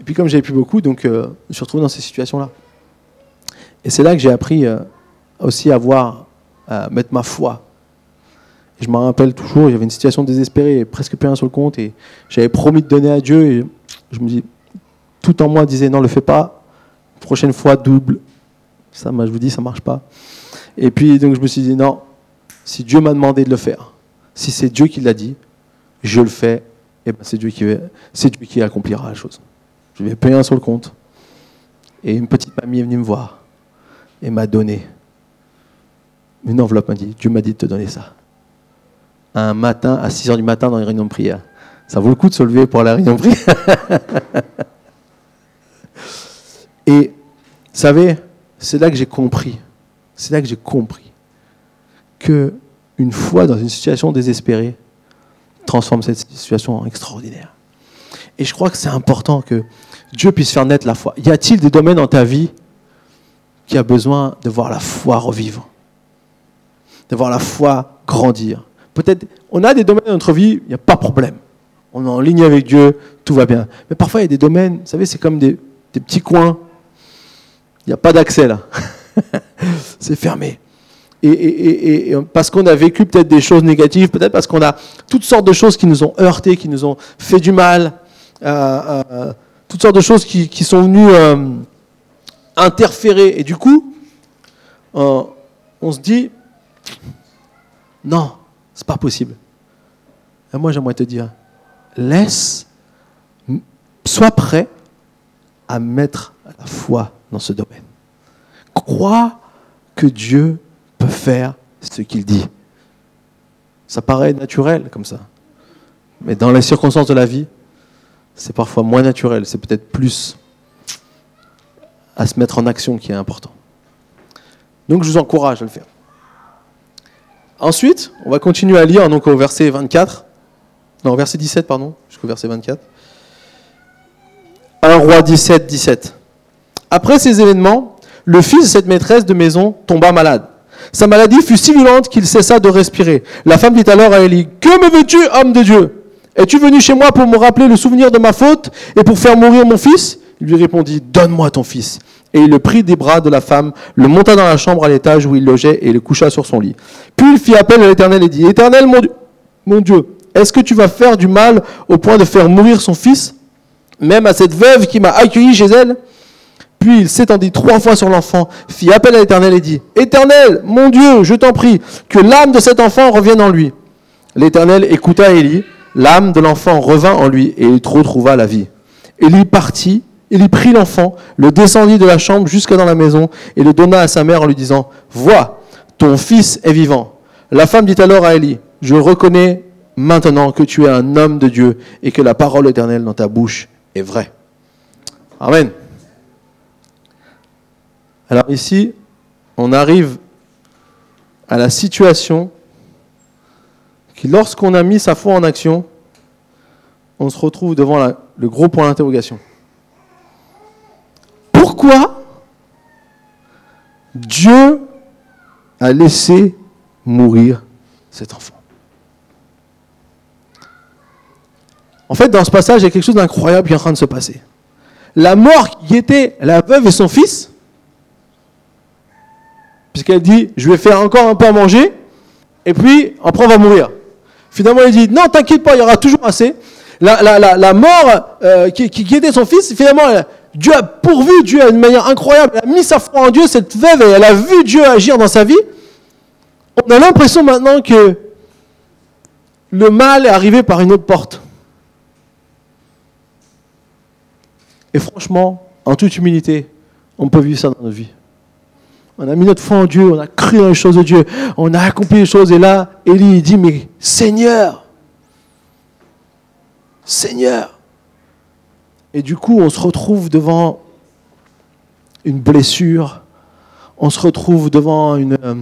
Et puis comme j'avais plus beaucoup, donc je me suis retrouvé dans ces situations-là. Et c'est là que j'ai appris aussi à voir, à mettre ma foi je me rappelle toujours, il y avait une situation désespérée, presque plus rien sur le compte, et j'avais promis de donner à Dieu, et je me dis, tout en moi disait, non, le fais pas, prochaine fois, double. Ça, moi, je vous dis, ça marche pas. Et puis, donc, je me suis dit, non, si Dieu m'a demandé de le faire, si c'est Dieu qui l'a dit, je le fais, et ben c'est Dieu qui c'est Dieu qui accomplira la chose. Je vais payer un sur le compte. Et une petite mamie est venue me voir et m'a donné une enveloppe, m'a dit, Dieu m'a dit de te donner ça un matin à 6 h du matin dans les réunions de prière. Ça vaut le coup de se lever pour la réunion de prière. (laughs) Et vous savez, c'est là que j'ai compris, c'est là que j'ai compris que une foi dans une situation désespérée transforme cette situation en extraordinaire. Et je crois que c'est important que Dieu puisse faire naître la foi. Y a-t-il des domaines dans ta vie qui a besoin de voir la foi revivre, de voir la foi grandir? Peut-être, on a des domaines dans notre vie, il n'y a pas de problème. On est en ligne avec Dieu, tout va bien. Mais parfois, il y a des domaines, vous savez, c'est comme des, petits coins. Il n'y a pas d'accès là. (laughs) c'est fermé. Et, parce qu'on a vécu peut-être des choses négatives, peut-être parce qu'on a toutes sortes de choses qui nous ont heurtés, qui nous ont fait du mal, euh, euh, toutes sortes de choses qui, sont venues euh, interférer. Et du coup, on se dit, non, c'est pas possible. Et moi, j'aimerais te dire, laisse, sois prêt à mettre la foi dans ce domaine. Crois que Dieu peut faire ce qu'il dit. Ça paraît naturel comme ça. Mais dans les circonstances de la vie, c'est parfois moins naturel. C'est peut-être plus à se mettre en action qui est important. Donc je vous encourage à le faire. Ensuite, on va continuer à lire donc au verset 24. Non, verset 17, pardon, jusqu'au verset 24. 1 roi 17, 17. Après ces événements, le fils de cette maîtresse de maison tomba malade. Sa maladie fut si violente qu'il cessa de respirer. La femme dit alors à Élie, Que me veux-tu, homme de Dieu? Es-tu venu chez moi pour me rappeler le souvenir de ma faute et pour faire mourir mon fils? Il lui répondit, Donne-moi ton fils. Et il le prit des bras de la femme, le monta dans la chambre à l'étage où il logeait et le coucha sur son lit. Puis il fit appel à l'Éternel et dit, Éternel mon Dieu, est-ce que tu vas faire du mal au point de faire mourir son fils, même à cette veuve qui m'a accueilli chez elle? Puis il s'étendit trois fois sur l'enfant, fit appel à l'Éternel et dit, Éternel, mon Dieu, je t'en prie, que l'âme de cet enfant revienne en lui. L'Éternel écouta Élie, l'âme de l'enfant revint en lui et il retrouva la vie. Élie partit il y prit l'enfant, le descendit de la chambre jusqu'à dans la maison et le donna à sa mère en lui disant, Vois, ton fils est vivant. La femme dit alors à Élie, Je reconnais maintenant que tu es un homme de Dieu et que la parole éternelle dans ta bouche est vraie. Amen. Alors ici, on arrive à la situation qui, lorsqu'on a mis sa foi en action, on se retrouve devant le gros point d'interrogation. Pourquoi Dieu a laissé mourir cet enfant? En fait, dans ce passage, il y a quelque chose d'incroyable qui est en train de se passer. La mort qui était la veuve et son fils, puisqu'elle dit, je vais faire encore un peu à manger, et puis après on va mourir. Finalement, il dit, non, t'inquiète pas, il y aura toujours assez. La, mort euh, qui, qui, était son fils, finalement, Dieu a pourvu Dieu d'une manière incroyable, elle a mis sa foi en Dieu, cette veuve, et elle a vu Dieu agir dans sa vie. On a l'impression maintenant que le mal est arrivé par une autre porte. Et franchement, en toute humilité, on peut vivre ça dans notre vie. On a mis notre foi en Dieu, on a cru dans les choses de Dieu, on a accompli les choses. Et là, Élie dit, mais Seigneur, Seigneur. Et du coup, on se retrouve devant une blessure, on se retrouve devant une, euh,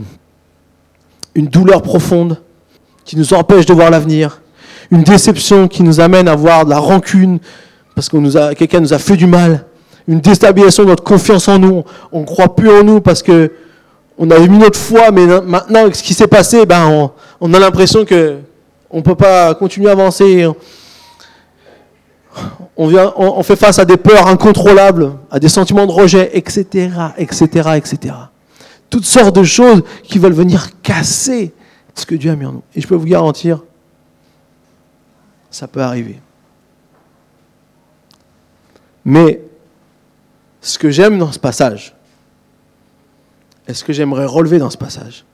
une douleur profonde qui nous empêche de voir l'avenir, une déception qui nous amène à voir de la rancune, parce que quelqu'un nous a fait du mal, une déstabilisation de notre confiance en nous, on ne croit plus en nous parce que on avait mis notre foi, mais maintenant, ce qui s'est passé, ben, on, a l'impression que on ne peut pas continuer à avancer. On, fait face à des peurs incontrôlables, à des sentiments de rejet, etc., etc., etc. Toutes sortes de choses qui veulent venir casser ce que Dieu a mis en nous. Et je peux vous garantir, ça peut arriver. Mais ce que j'aime dans ce passage, et ce que j'aimerais relever dans ce passage,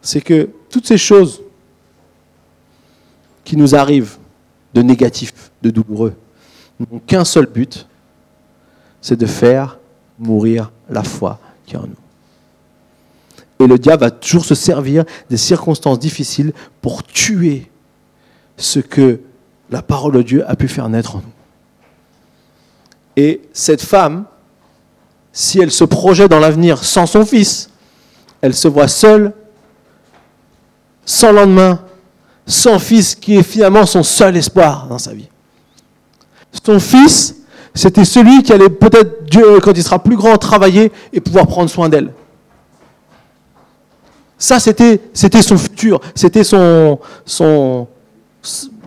c'est que toutes ces choses qui nous arrivent de négatif, de douloureux, n'ont qu'un seul but, c'est de faire mourir la foi qui est en nous. Et le diable va toujours se servir des circonstances difficiles pour tuer ce que la parole de Dieu a pu faire naître en nous. Et cette femme, si elle se projette dans l'avenir sans son fils, elle se voit seule, sans lendemain, sans fils qui est finalement son seul espoir dans sa vie. Son fils, c'était celui qui allait peut-être, quand il sera plus grand, travailler et pouvoir prendre soin d'elle. Ça, c'était, c'était son futur, c'était son, son,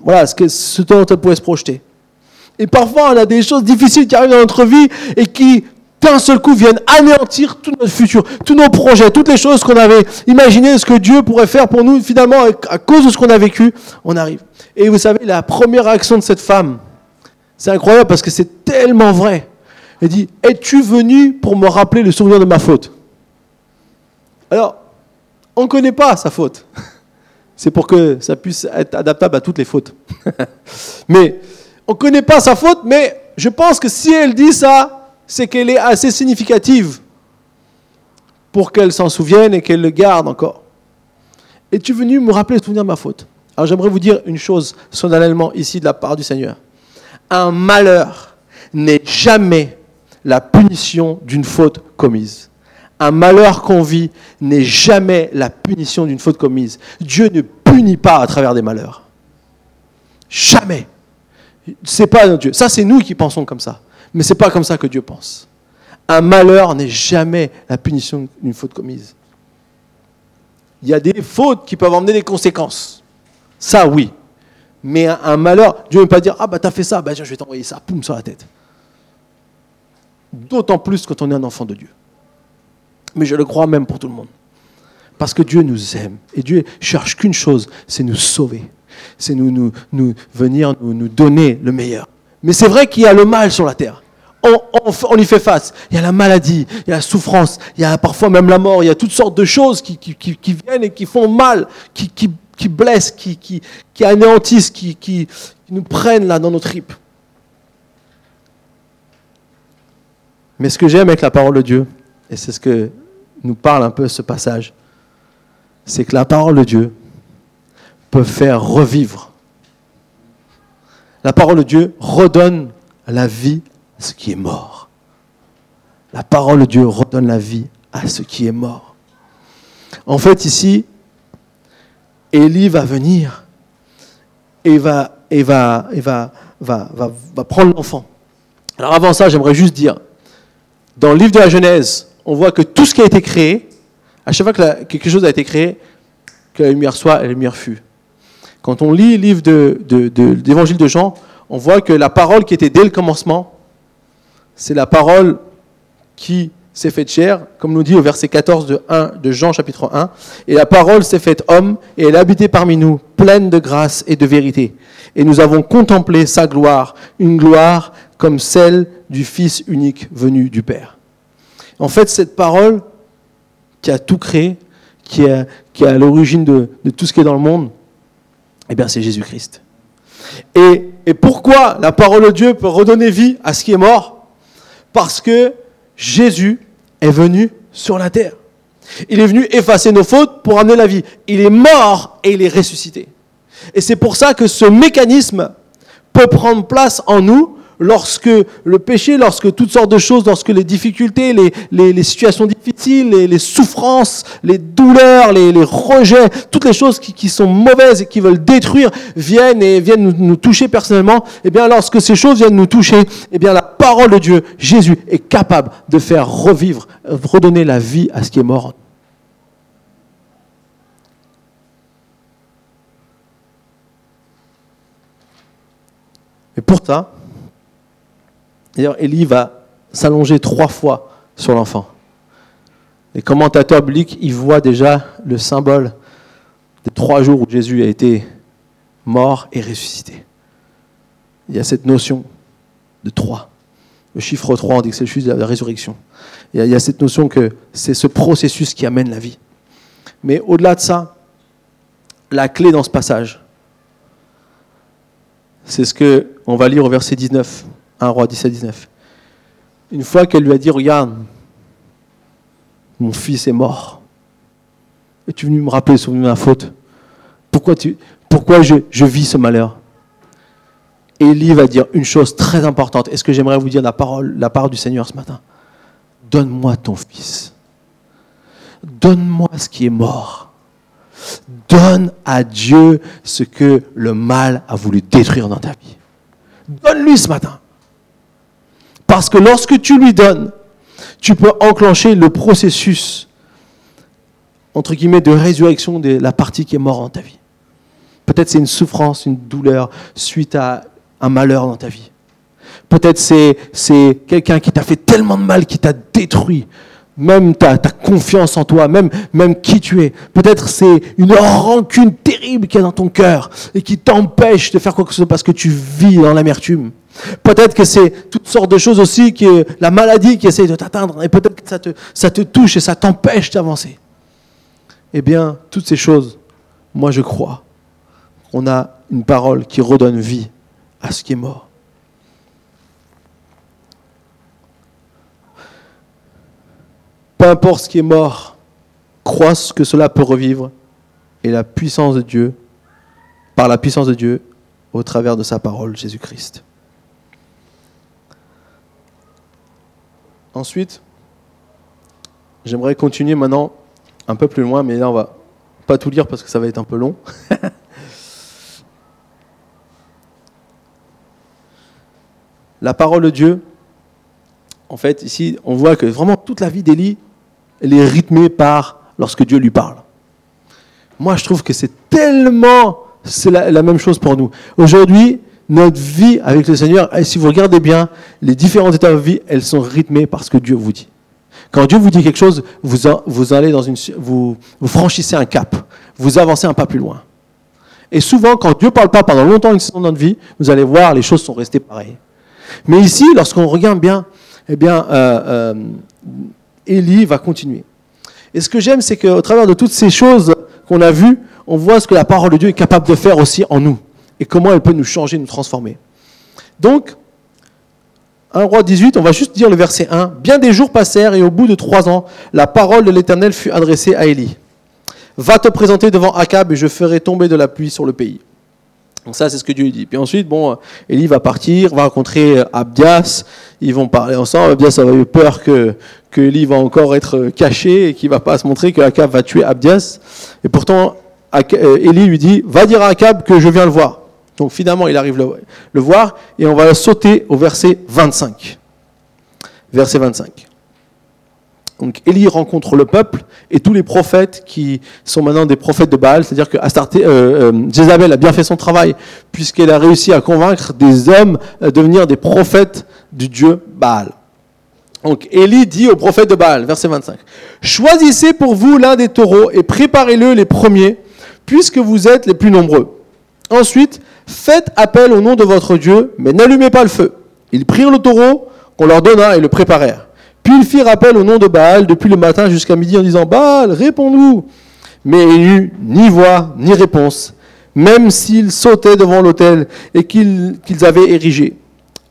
voilà, ce, que, ce dont elle pouvait se projeter. Et parfois, on a des choses difficiles qui arrivent dans notre vie et qui, d'un seul coup, viennent anéantir tout notre futur, tous nos projets, toutes les choses qu'on avait imaginées, ce que Dieu pourrait faire pour nous. Finalement, à cause de ce qu'on a vécu, on arrive. Et vous savez, la première réaction de cette femme, c'est incroyable parce que c'est tellement vrai. Elle dit, es-tu venu pour me rappeler le souvenir de ma faute? Alors, on ne connaît pas sa faute. (laughs) C'est pour que ça puisse être adaptable à toutes les fautes. (laughs) Mais on ne connaît pas sa faute, mais je pense que si elle dit ça, c'est qu'elle est assez significative pour qu'elle s'en souvienne et qu'elle le garde encore. Es-tu venu me rappeler le souvenir de ma faute? Alors j'aimerais vous dire une chose solennellement ici de la part du Seigneur. Un malheur n'est jamais la punition d'une faute commise. Un malheur qu'on vit n'est jamais la punition d'une faute commise. Dieu ne punit pas à travers des malheurs. Jamais. C'est pas Dieu. Ça, c'est nous qui pensons comme ça. Mais c'est pas comme ça que Dieu pense. Un malheur n'est jamais la punition d'une faute commise. Il y a des fautes qui peuvent emmener des conséquences. Ça, oui. Mais un, malheur, Dieu ne veut pas dire Ah, bah, t'as fait ça, bah, je vais t'envoyer ça, poum, sur la tête. D'autant plus quand on est un enfant de Dieu. Mais je le crois même pour tout le monde. Parce que Dieu nous aime. Et Dieu cherche qu'une chose, c'est nous sauver c'est nous, venir nous donner le meilleur. Mais c'est vrai qu'il y a le mal sur la terre. On, y fait face. Il y a la maladie, il y a la souffrance, il y a parfois même la mort, il y a toutes sortes de choses qui, viennent et qui font mal, qui, blessent, qui, anéantissent, qui, qui, nous prennent là dans nos tripes. Mais ce que j'aime avec la parole de Dieu, et c'est ce que nous parle un peu ce passage, c'est que la parole de Dieu, peut faire revivre. La parole de Dieu redonne la vie à ce qui est mort. La parole de Dieu redonne la vie à ce qui est mort. En fait, ici, Élie va venir et va, et va, et va, va, prendre l'enfant. Alors avant ça, j'aimerais juste dire, dans le livre de la Genèse, on voit que tout ce qui a été créé, à chaque fois que quelque chose a été créé, que la lumière soit, la lumière fut. Quand on lit le livre de, l'évangile de Jean, on voit que la parole qui était dès le commencement, c'est la parole qui s'est faite chair, comme nous dit au verset 14 de, 1, de Jean chapitre 1. Et la parole s'est faite homme et elle habitait parmi nous, pleine de grâce et de vérité. Et nous avons contemplé sa gloire, une gloire comme celle du Fils unique venu du Père. En fait, cette parole qui a tout créé, qui est, à l'origine de, tout ce qui est dans le monde, eh bien, c'est Jésus-Christ. Et, et pourquoi la parole de Dieu peut redonner vie à ce qui est mort? Parce que Jésus est venu sur la terre. Il est venu effacer nos fautes pour amener la vie. Il est mort et il est ressuscité. Et c'est pour ça que ce mécanisme peut prendre place en nous lorsque le péché, lorsque toutes sortes de choses, lorsque les difficultés, les, situations difficiles, les, souffrances, les douleurs, les, rejets, toutes les choses qui, sont mauvaises et qui veulent détruire viennent et viennent nous, toucher personnellement, eh bien lorsque ces choses viennent nous toucher, eh bien la parole de Dieu, Jésus, est capable de faire revivre, redonner la vie à ce qui est mort. Et pour D'ailleurs, Élie va s'allonger trois fois sur l'enfant. Les commentateurs bibliques y voient déjà le symbole des trois jours où Jésus a été mort et ressuscité. Il y a cette notion de trois. Le chiffre 3, on dit que c'est le chiffre de la résurrection. Il y a cette notion que c'est ce processus qui amène la vie. Mais au-delà de ça, la clé dans ce passage, c'est ce qu'on va lire au verset 19. 1 roi 17, 19. Une fois qu'elle lui a dit, regarde, mon fils est mort. Et tu es venu me rappeler sur ma faute? Pourquoi, tu, pourquoi je, je vis ce malheur? Élie va dire une chose très importante. Est-ce que j'aimerais vous dire la parole, la part du Seigneur ce matin? Donne-moi ton fils. Donne-moi ce qui est mort. Donne à Dieu ce que le mal a voulu détruire dans ta vie. Donne-lui ce matin. Parce que lorsque tu lui donnes, tu peux enclencher le processus, entre guillemets, de résurrection de la partie qui est morte dans ta vie. Peut-être c'est une souffrance, une douleur suite à un malheur dans ta vie. Peut-être c'est, c'est quelqu'un qui t'a fait tellement de mal, qui t'a détruit, même ta, ta, confiance en toi, même, même qui tu es. Peut-être c'est une rancune terrible qui est dans ton cœur et qui t'empêche de faire quoi que ce soit parce que tu vis dans l'amertume. Peut-être que c'est toutes sortes de choses aussi, que la maladie qui essaie de t'atteindre, et peut-être que ça te, ça te touche et ça t'empêche d'avancer. Eh bien, toutes ces choses, moi je crois, on a une parole qui redonne vie à ce qui est mort. Peu importe ce qui est mort, crois que cela peut revivre et la puissance de Dieu, par la puissance de Dieu, au travers de sa parole, Jésus-Christ. Ensuite, j'aimerais continuer maintenant un peu plus loin, mais là on va pas tout lire parce que ça va être un peu long. (laughs) la parole de Dieu, en fait, ici, on voit que vraiment toute la vie d'Élie, elle est rythmée par lorsque Dieu lui parle. Moi, je trouve que c'est tellement, c'est la, la, même chose pour nous. Aujourd'hui, notre vie avec le Seigneur, si vous regardez bien, les différentes étapes de vie, elles sont rythmées par ce que Dieu vous dit. Quand Dieu vous dit quelque chose, vous, allez dans une, vous, franchissez un cap, vous avancez un pas plus loin. Et souvent, quand Dieu ne parle pas pendant longtemps dans notre vie, vous allez voir, les choses sont restées pareilles. Mais ici, lorsqu'on regarde bien, eh bien, euh, euh, Élie va continuer. Et ce que j'aime, c'est qu'au travers de toutes ces choses qu'on a vues, on voit ce que la parole de Dieu est capable de faire aussi en nous et comment elle peut nous changer, nous transformer. Donc, 1 roi 18, on va juste dire le verset 1. Bien des jours passèrent et au bout de trois ans, la parole de l'Éternel fut adressée à Élie. Va te présenter devant Akab et je ferai tomber de la pluie sur le pays. Donc ça, c'est ce que Dieu dit. Puis ensuite, bon, Élie va partir, va rencontrer Abdias, ils vont parler ensemble. Abdias a eu peur que, que Élie va encore être caché et qu'il va pas se montrer que Akab va tuer Abdias. Et pourtant, euh, Élie lui dit, va dire à Akab que je viens le voir. Donc finalement, il arrive le, le voir et on va sauter au verset 25. Verset 25. Donc Élie rencontre le peuple et tous les prophètes qui sont maintenant des prophètes de Baal, c'est-à-dire que euh, euh, Jézabel a bien fait son travail puisqu'elle a réussi à convaincre des hommes à devenir des prophètes du dieu Baal. Donc Élie dit au prophète de Baal, verset 25, Choisissez pour vous l'un des taureaux et préparez-le les premiers, puisque vous êtes les plus nombreux. Ensuite, faites appel au nom de votre Dieu, mais n'allumez pas le feu. Ils prirent le taureau qu'on leur donna et le préparèrent. Puis ils firent appel au nom de Baal depuis le matin jusqu'à midi en disant Baal, réponds-nous. Mais il n'y eut ni voix ni réponse, même s'ils sautaient devant l'autel et qu'ils avaient érigé.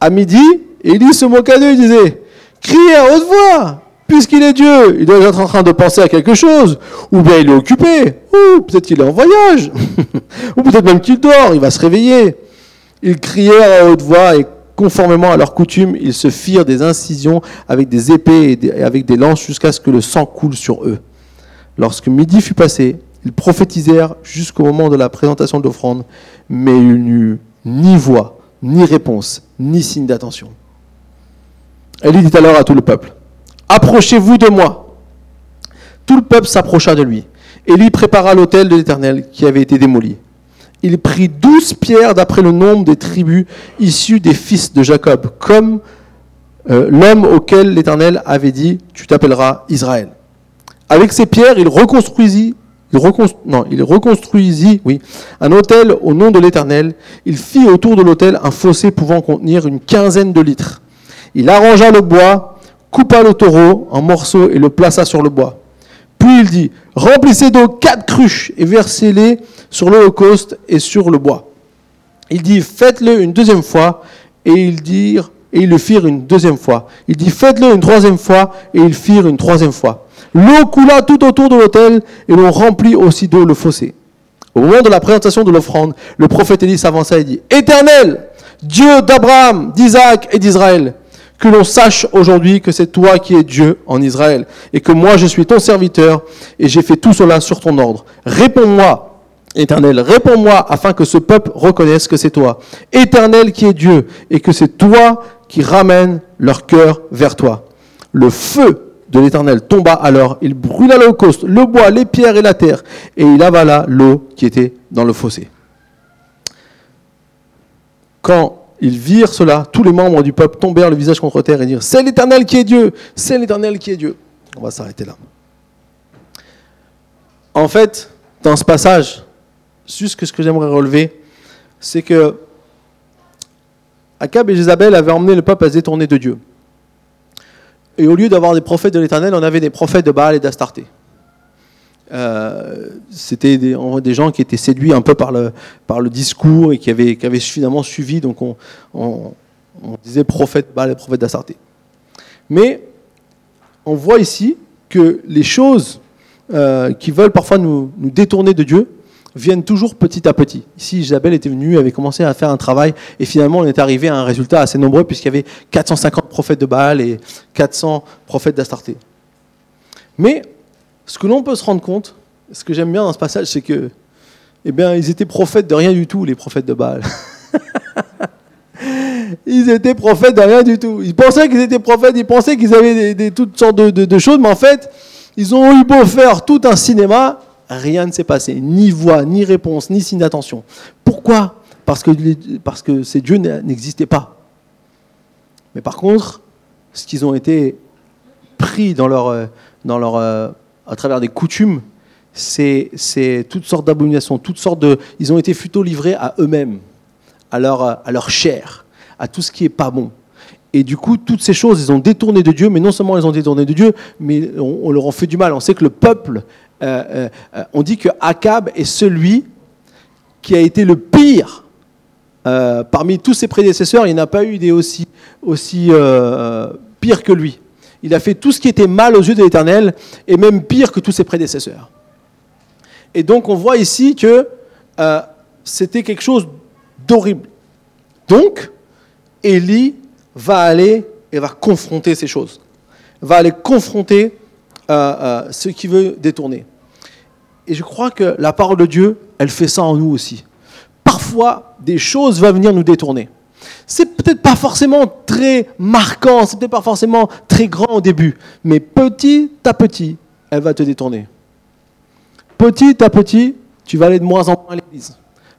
À midi, Élie se moqua d'eux et disait Criez à haute voix, puisqu'il est Dieu. Il doit être en train de penser à quelque chose, ou bien il est occupé, ou peut-être qu'il est en voyage, (laughs) ou peut-être même qu'il dort, il va se réveiller. Ils crièrent à haute voix et conformément à leur coutume, ils se firent des incisions avec des épées et avec des lances jusqu'à ce que le sang coule sur eux. Lorsque midi fut passé, ils prophétisèrent jusqu'au moment de la présentation de l'offrande, mais il n'y eut ni voix, ni réponse, ni signe d'attention. Elle dit alors à tout le peuple, Approchez-vous de moi. Tout le peuple s'approcha de lui. et lui prépara l'autel de l'Éternel qui avait été démoli il prit douze pierres d'après le nombre des tribus issues des fils de Jacob, comme euh, l'homme auquel l'Éternel avait dit, tu t'appelleras Israël. Avec ces pierres, il reconstruisit, il, reconstruisit oui, un autel au nom de l'Éternel. Il fit autour de l'autel un fossé pouvant contenir une quinzaine de litres. Il arrangea le bois, coupa le taureau en morceaux et le plaça sur le bois. Puis il dit, remplissez d'eau quatre cruches et versez-les sur l'Holocauste et sur le bois. Il dit, faites-le une deuxième fois, et ils dirent, et ils le firent une deuxième fois. Il dit, faites-le une troisième fois, et ils firent une troisième fois. L'eau coula tout autour de l'autel, et l'on remplit aussi d'eau le fossé. Au moment de la présentation de l'offrande, le prophète Élie s'avança et dit, Éternel, Dieu d'Abraham, d'Isaac et d'Israël, que l'on sache aujourd'hui que c'est toi qui es Dieu en Israël, et que moi je suis ton serviteur, et j'ai fait tout cela sur ton ordre. Réponds-moi, Éternel, réponds-moi afin que ce peuple reconnaisse que c'est toi. Éternel qui est Dieu et que c'est toi qui ramènes leur cœur vers toi. Le feu de l'Éternel tomba alors, il brûla l'holocauste, le bois, les pierres et la terre, et il avala l'eau qui était dans le fossé. Quand ils virent cela, tous les membres du peuple tombèrent le visage contre terre et dirent, c'est l'Éternel qui est Dieu, c'est l'Éternel qui est Dieu. On va s'arrêter là. En fait, dans ce passage, juste ce que j'aimerais relever, c'est que Akab et Jézabel avaient emmené le peuple à se détourner de Dieu. Et au lieu d'avoir des prophètes de l'Éternel, on avait des prophètes de Baal et d'Astarté. Euh, c'était des, gens qui étaient séduits un peu par le, discours et qui avaient, qui suffisamment suivi, donc on, on, disait prophète Baal et prophète d'Astarté. Mais on voit ici que les choses euh, qui veulent parfois nous, nous détourner de Dieu, viennent toujours petit à petit. Ici, Isabelle était venue, avait commencé à faire un travail, et finalement, on est arrivé à un résultat assez nombreux, puisqu'il y avait 450 prophètes de Baal et 400 prophètes d'Astarté. Mais, ce que l'on peut se rendre compte, ce que j'aime bien dans ce passage, c'est que, eh bien, ils étaient prophètes de rien du tout, les prophètes de Baal. (laughs) ils étaient prophètes de rien du tout. Ils pensaient qu'ils étaient prophètes, ils pensaient qu'ils avaient toutes sortes de, de choses, mais en fait, ils ont eu beau faire tout un cinéma, rien ne s'est passé, ni voix, ni réponse, ni signe d'attention. Pourquoi? Parce que, parce que ces dieux n'existaient pas. Mais par contre, ce qu'ils ont été pris dans leur, euh, dans leur, euh, à travers des coutumes, c'est toutes sortes d'abominations, toutes sortes de. Ils ont été plutôt livrés à eux-mêmes, à leur, à leur chair, à tout ce qui est pas bon. Et du coup, toutes ces choses, ils ont détourné de Dieu, mais non seulement ils ont détourné de Dieu, mais on, leur a fait du mal. On sait que le peuple euh, euh, on dit que Akab est celui qui a été le pire euh, parmi tous ses prédécesseurs. Il n'y a pas eu des aussi, aussi pires que lui. Il a fait tout ce qui était mal aux yeux de l'Éternel et même pire que tous ses prédécesseurs. Et donc on voit ici que c'était quelque chose d'horrible. Donc, Élie va aller et va confronter ces choses. Va aller confronter ce qui veut détourner. Et je crois que la parole de Dieu, elle fait ça en nous aussi. parfois des choses vont venir nous détourner. C'est peut-être pas forcément très marquant, c'est peut-être pas forcément très grand au début, mais petit à petit, elle va te détourner. Petit à petit, tu vas aller de moins en moins à l'église.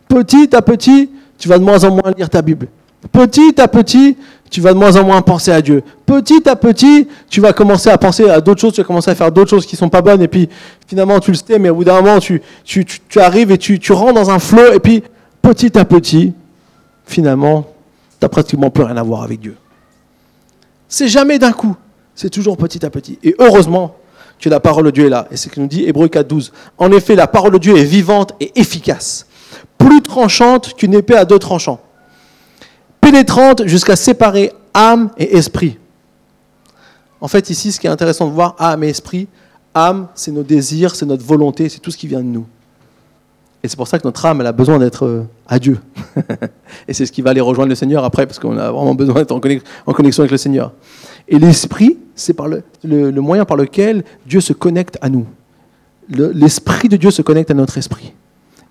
Petit à petit, tu vas de moins en moins lire ta Bible. Petit à petit, tu vas de moins en moins penser à Dieu. Petit à petit, tu vas commencer à penser à d'autres choses, tu vas commencer à faire d'autres choses qui ne sont pas bonnes, et puis finalement tu le sais, mais au bout d'un moment, tu, arrives et tu, tu rentres dans un flot, et puis petit à petit, finalement, tu n'as pratiquement plus rien à voir avec Dieu. C'est jamais d'un coup, c'est toujours petit à petit. Et heureusement que la parole de Dieu est là. Et c'est ce que nous dit Hébreu 4, 12. En effet, la parole de Dieu est vivante et efficace, plus tranchante qu'une épée à deux tranchants, pénétrante jusqu'à séparer âme et esprit. En fait, ici, ce qui est intéressant de voir, âme et esprit, âme, c'est nos désirs, c'est notre volonté, c'est tout ce qui vient de nous. Et c'est pour ça que notre âme, elle a besoin d'être euh, à Dieu. (laughs) et c'est ce qui va aller rejoindre le Seigneur après, parce qu'on a vraiment besoin d'être en connexion avec le Seigneur. Et l'esprit, c'est le, moyen par lequel Dieu se connecte à nous. L'esprit de Dieu se connecte à notre esprit.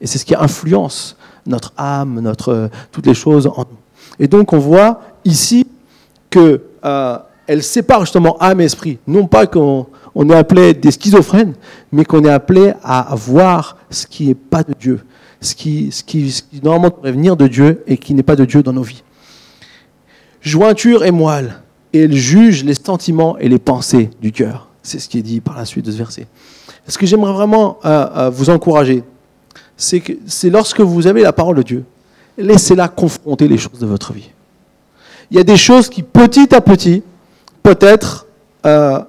Et c'est ce qui influence notre âme, notre, euh, toutes les choses en nous. Et donc on voit ici que euh, elle sépare justement âme et esprit. Non pas qu'on on est appelé des schizophrènes, mais qu'on est appelé à voir ce qui n'est pas de Dieu, ce qui normalement devrait venir de Dieu et qui n'est pas de Dieu dans nos vies. Jointure et moelle, et elle juge les sentiments et les pensées du cœur. C'est ce qui est dit par la suite de ce verset. Ce que j'aimerais vraiment euh, euh, vous encourager, c'est que c'est lorsque vous avez la parole de Dieu, laissez-la confronter les choses de votre vie. Il y a des choses qui, petit à petit, peut-être, euh,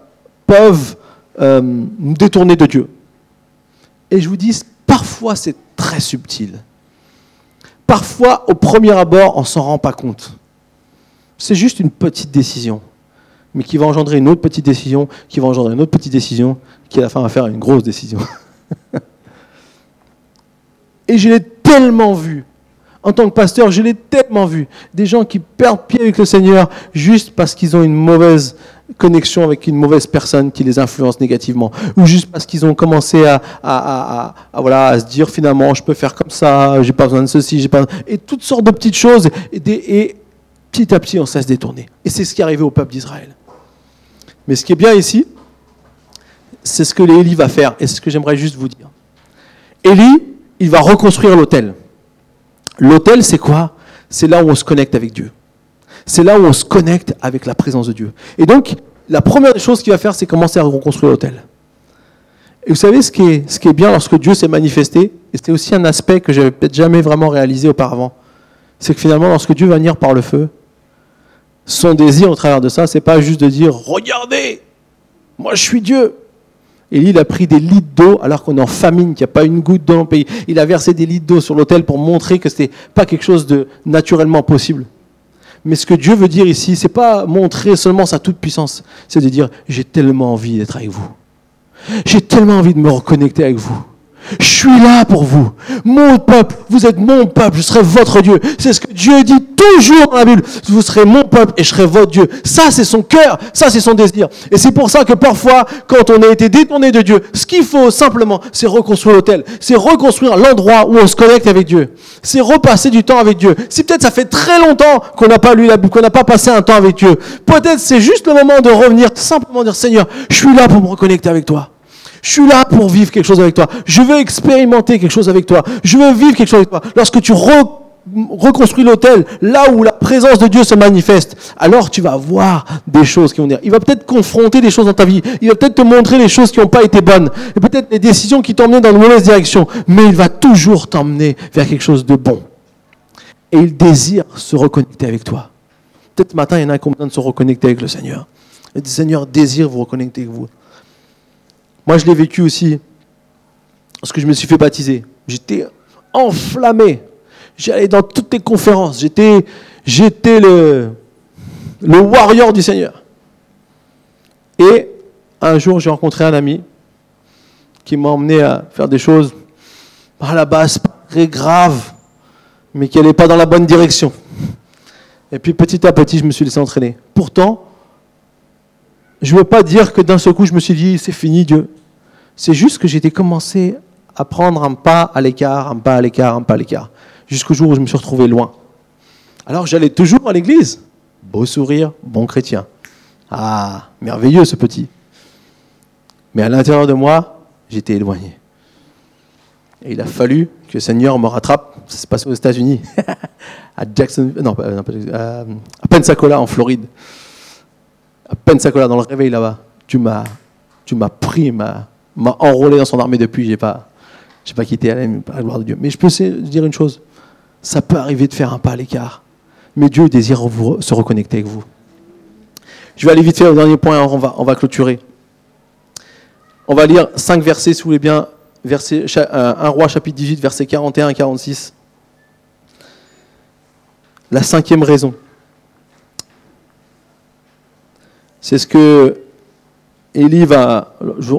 peuvent euh, nous détourner de Dieu. Et je vous dis, parfois c'est très subtil. Parfois, au premier abord, on ne s'en rend pas compte. C'est juste une petite décision, mais qui va engendrer une autre petite décision, qui va engendrer une autre petite décision, qui à la fin va faire une grosse décision. (laughs) Et je l'ai tellement vu en tant que pasteur, je l'ai tellement vu. Des gens qui perdent pied avec le Seigneur juste parce qu'ils ont une mauvaise connexion avec une mauvaise personne qui les influence négativement. Ou juste parce qu'ils ont commencé à, voilà, à se dire finalement, je peux faire comme ça, j'ai pas besoin de ceci, j'ai pas... Et toutes sortes de petites choses. Et, et petit à petit, on cesse détourner. Et c'est ce qui est arrivé au peuple d'Israël. Mais ce qui est bien ici, c'est ce que Élie va faire. Et c'est ce que j'aimerais juste vous dire. Élie, il va reconstruire l'autel. L'autel, c'est quoi? C'est là où on se connecte avec Dieu. C'est là où on se connecte avec la présence de Dieu. Et donc, la première des choses qu'il va faire, c'est commencer à reconstruire l'autel. Et vous savez ce qui est, ce qui est bien lorsque Dieu s'est manifesté, et c'était aussi un aspect que j'avais peut-être jamais vraiment réalisé auparavant, c'est que finalement, lorsque Dieu va venir par le feu, son désir au travers de ça, c'est pas juste de dire Regardez, moi je suis Dieu. Élie, il a pris des litres d'eau alors qu'on est en famine, qu'il n'y a pas une goutte dans le pays. Il a versé des litres d'eau sur l'autel pour montrer que ce n'était pas quelque chose de naturellement possible. Mais ce que Dieu veut dire ici, c'est pas montrer seulement sa toute puissance, c'est de dire j'ai tellement envie d'être avec vous. J'ai tellement envie de me reconnecter avec vous. Je suis là pour vous. Mon peuple, vous êtes mon peuple, je serai votre Dieu. C'est ce que Dieu dit toujours dans la Bible. Vous serez mon peuple et je serai votre Dieu. Ça, c'est son cœur, ça, c'est son désir. Et c'est pour ça que parfois, quand on a été détourné de Dieu, ce qu'il faut simplement, c'est reconstruire l'autel. C'est reconstruire l'endroit où on se connecte avec Dieu. C'est repasser du temps avec Dieu. Si peut-être ça fait très longtemps qu'on n'a pas lu la Bible, qu'on n'a pas passé un temps avec Dieu, peut-être c'est juste le moment de revenir, simplement dire Seigneur, je suis là pour me reconnecter avec toi. Je suis là pour vivre quelque chose avec toi. Je veux expérimenter quelque chose avec toi. Je veux vivre quelque chose avec toi. Lorsque tu reconstruis l'autel, là où la présence de Dieu se manifeste, alors tu vas voir des choses qui vont dire. Il va peut-être confronter des choses dans ta vie. Il va peut-être te montrer les choses qui n'ont pas été bonnes. Et peut-être les décisions qui t'emmènent dans une mauvaise direction. Mais il va toujours t'emmener vers quelque chose de bon. Et il désire se reconnecter avec toi. Peut-être matin, il y en a qui ont besoin de se reconnecter avec le Seigneur. Le Seigneur désire vous reconnecter avec vous. Moi, je l'ai vécu aussi parce que je me suis fait baptiser. J'étais enflammé. J'allais dans toutes les conférences. J'étais, le, le warrior du Seigneur. Et un jour, j'ai rencontré un ami qui m'a emmené à faire des choses à la base très graves, mais qui n'allaient pas dans la bonne direction. Et puis petit à petit, je me suis laissé entraîner. Pourtant, je ne veux pas dire que d'un seul coup, je me suis dit, c'est fini, Dieu. C'est juste que j'étais commencé à prendre un pas à l'écart, un pas à l'écart, un pas à l'écart. jusqu'au jour où je me suis retrouvé loin. Alors j'allais toujours à l'église. Beau sourire, bon chrétien. Ah, merveilleux ce petit. Mais à l'intérieur de moi, j'étais éloigné. Et il a fallu que le Seigneur me rattrape. Ça s'est passé aux États-Unis, (laughs) à Jackson, non, à Pensacola en Floride. À Pensacola, dans le réveil là-bas. Tu m'as, tu m'as pris, m'a, m'a enrôlé dans son armée depuis. J'ai pas, pas quitté à la, gloire de Dieu. Mais je peux dire une chose. Ça peut arriver de faire un pas à l'écart. Mais Dieu désire se reconnecter avec vous. Je vais aller vite fait au dernier point, on va, on va clôturer. On va lire cinq versets, si vous voulez bien, verset, 1 euh, roi chapitre 18, versets 41 et 46. La cinquième raison. C'est ce que Élie va.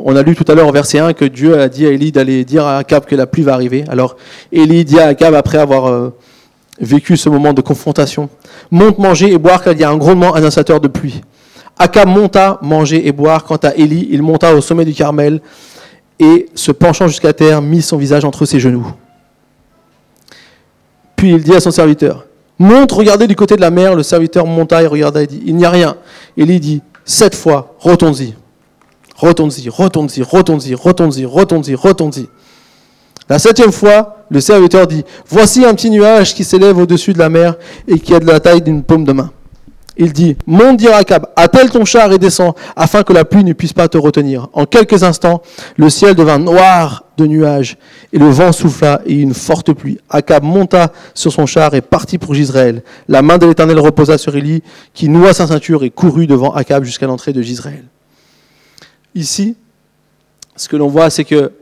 On a lu tout à l'heure au verset 1 que Dieu a dit à Élie d'aller dire à Akab que la pluie va arriver. Alors Élie dit à Akab, après avoir euh, vécu ce moment de confrontation, monte manger et boire car il y a un grondement annonçateur de pluie. Akab monta manger et boire. Quant à Élie, il monta au sommet du Carmel et, se penchant jusqu'à terre, mit son visage entre ses genoux. Puis il dit à son serviteur, monte, regardez du côté de la mer. Le serviteur monta et regarda et dit, il n'y a rien. Élie dit, sept fois, retourne-y. Retourne-y, retourne-y, retourne-y, retourne-y, retourne-y, retourne-y. La septième fois, le serviteur dit, voici un petit nuage qui s'élève au-dessus de la mer et qui a de la taille d'une paume de main il dit, monte dire Akab, attelle ton char et descends, afin que la pluie ne puisse pas te retenir. En quelques instants, le ciel devint noir de nuages, et le vent souffla, et une forte pluie. Akab monta sur son char et partit pour Gisraël. La main de l'Éternel reposa sur Élie, qui noua sa ceinture et courut devant Akab jusqu'à l'entrée de Gisraël. Ici, ce que l'on voit, c'est que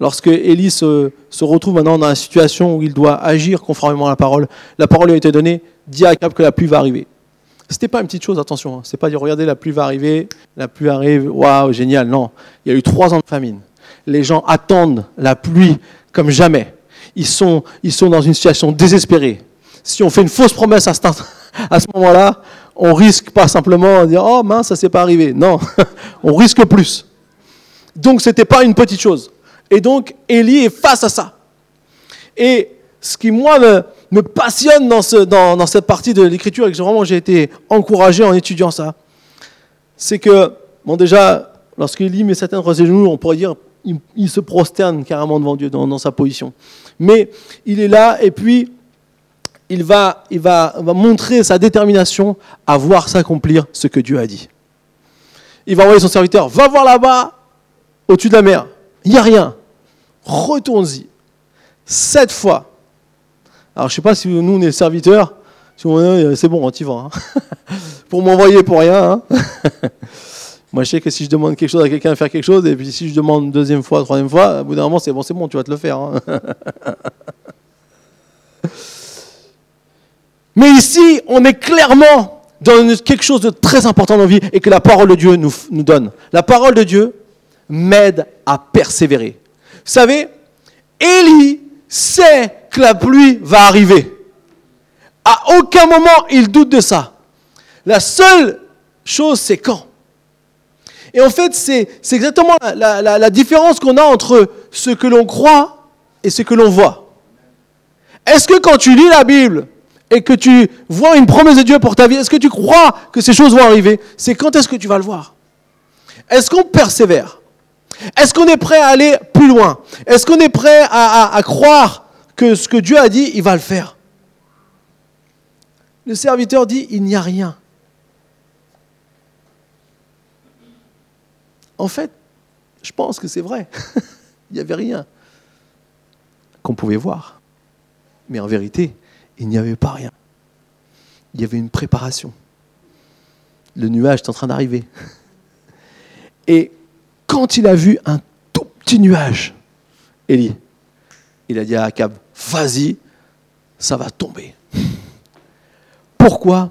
lorsque Élie se, se, retrouve maintenant dans la situation où il doit agir conformément à la parole, la parole lui a été donnée, dit à Akab que la pluie va arriver. C'était pas une petite chose, attention. Hein. C'est pas dire regardez la pluie va arriver, la pluie arrive, waouh génial. Non, il y a eu trois ans de famine. Les gens attendent la pluie comme jamais. Ils sont, ils sont dans une situation désespérée. Si on fait une fausse promesse ce, (laughs) à ce moment-là, on risque pas simplement de dire oh mince ça s'est pas arrivé. Non, (laughs) on risque plus. Donc c'était pas une petite chose. Et donc Élie est face à ça. Et ce qui moi me, passionne dans, ce, dans, dans cette partie de l'écriture et que vraiment j'ai été encouragé en étudiant ça, c'est que, bon déjà, lorsqu'il lit met tête entre ses genoux, on pourrait dire il, se prosterne carrément devant Dieu dans, sa position. Mais il est là et puis il va, montrer sa détermination à voir s'accomplir ce que Dieu a dit. Il va envoyer son serviteur, va voir là-bas, au-dessus de la mer, il n'y a rien, retourne-y. Sept fois, alors je sais pas si nous on est serviteurs, c'est bon, on y va. Hein. (laughs) pour m'envoyer pour rien. Hein. (laughs) Moi je sais que si je demande quelque chose à quelqu'un de faire quelque chose, et puis si je demande deuxième fois, troisième fois, au bout d'un moment c'est bon, c'est bon, tu vas te le faire. Hein. (laughs) Mais ici, on est clairement dans quelque chose de très important dans la vie et que la parole de Dieu nous, nous donne. La parole de Dieu m'aide à persévérer. Vous savez, Élie sait que la pluie va arriver. À aucun moment il doute de ça. La seule chose, c'est quand. Et en fait, c'est exactement la, la différence qu'on a entre ce que l'on croit et ce que l'on voit. Est-ce que quand tu lis la Bible et que tu vois une promesse de Dieu pour ta vie, est-ce que tu crois que ces choses vont arriver? C'est quand est-ce que tu vas le voir? Est-ce qu'on persévère? Est-ce qu'on est prêt à aller plus loin? Est-ce qu'on est prêt à, croire que ce que Dieu a dit, il va le faire? Le serviteur dit, il n'y a rien. En fait, je pense que c'est vrai. (laughs) il n'y avait rien qu'on pouvait voir. Mais en vérité, il n'y avait pas rien. Il y avait une préparation. Le nuage est en train d'arriver. Et quand il a vu un tout petit nuage, Élie, il a dit à Akab, vas-y, ça va tomber. Pourquoi?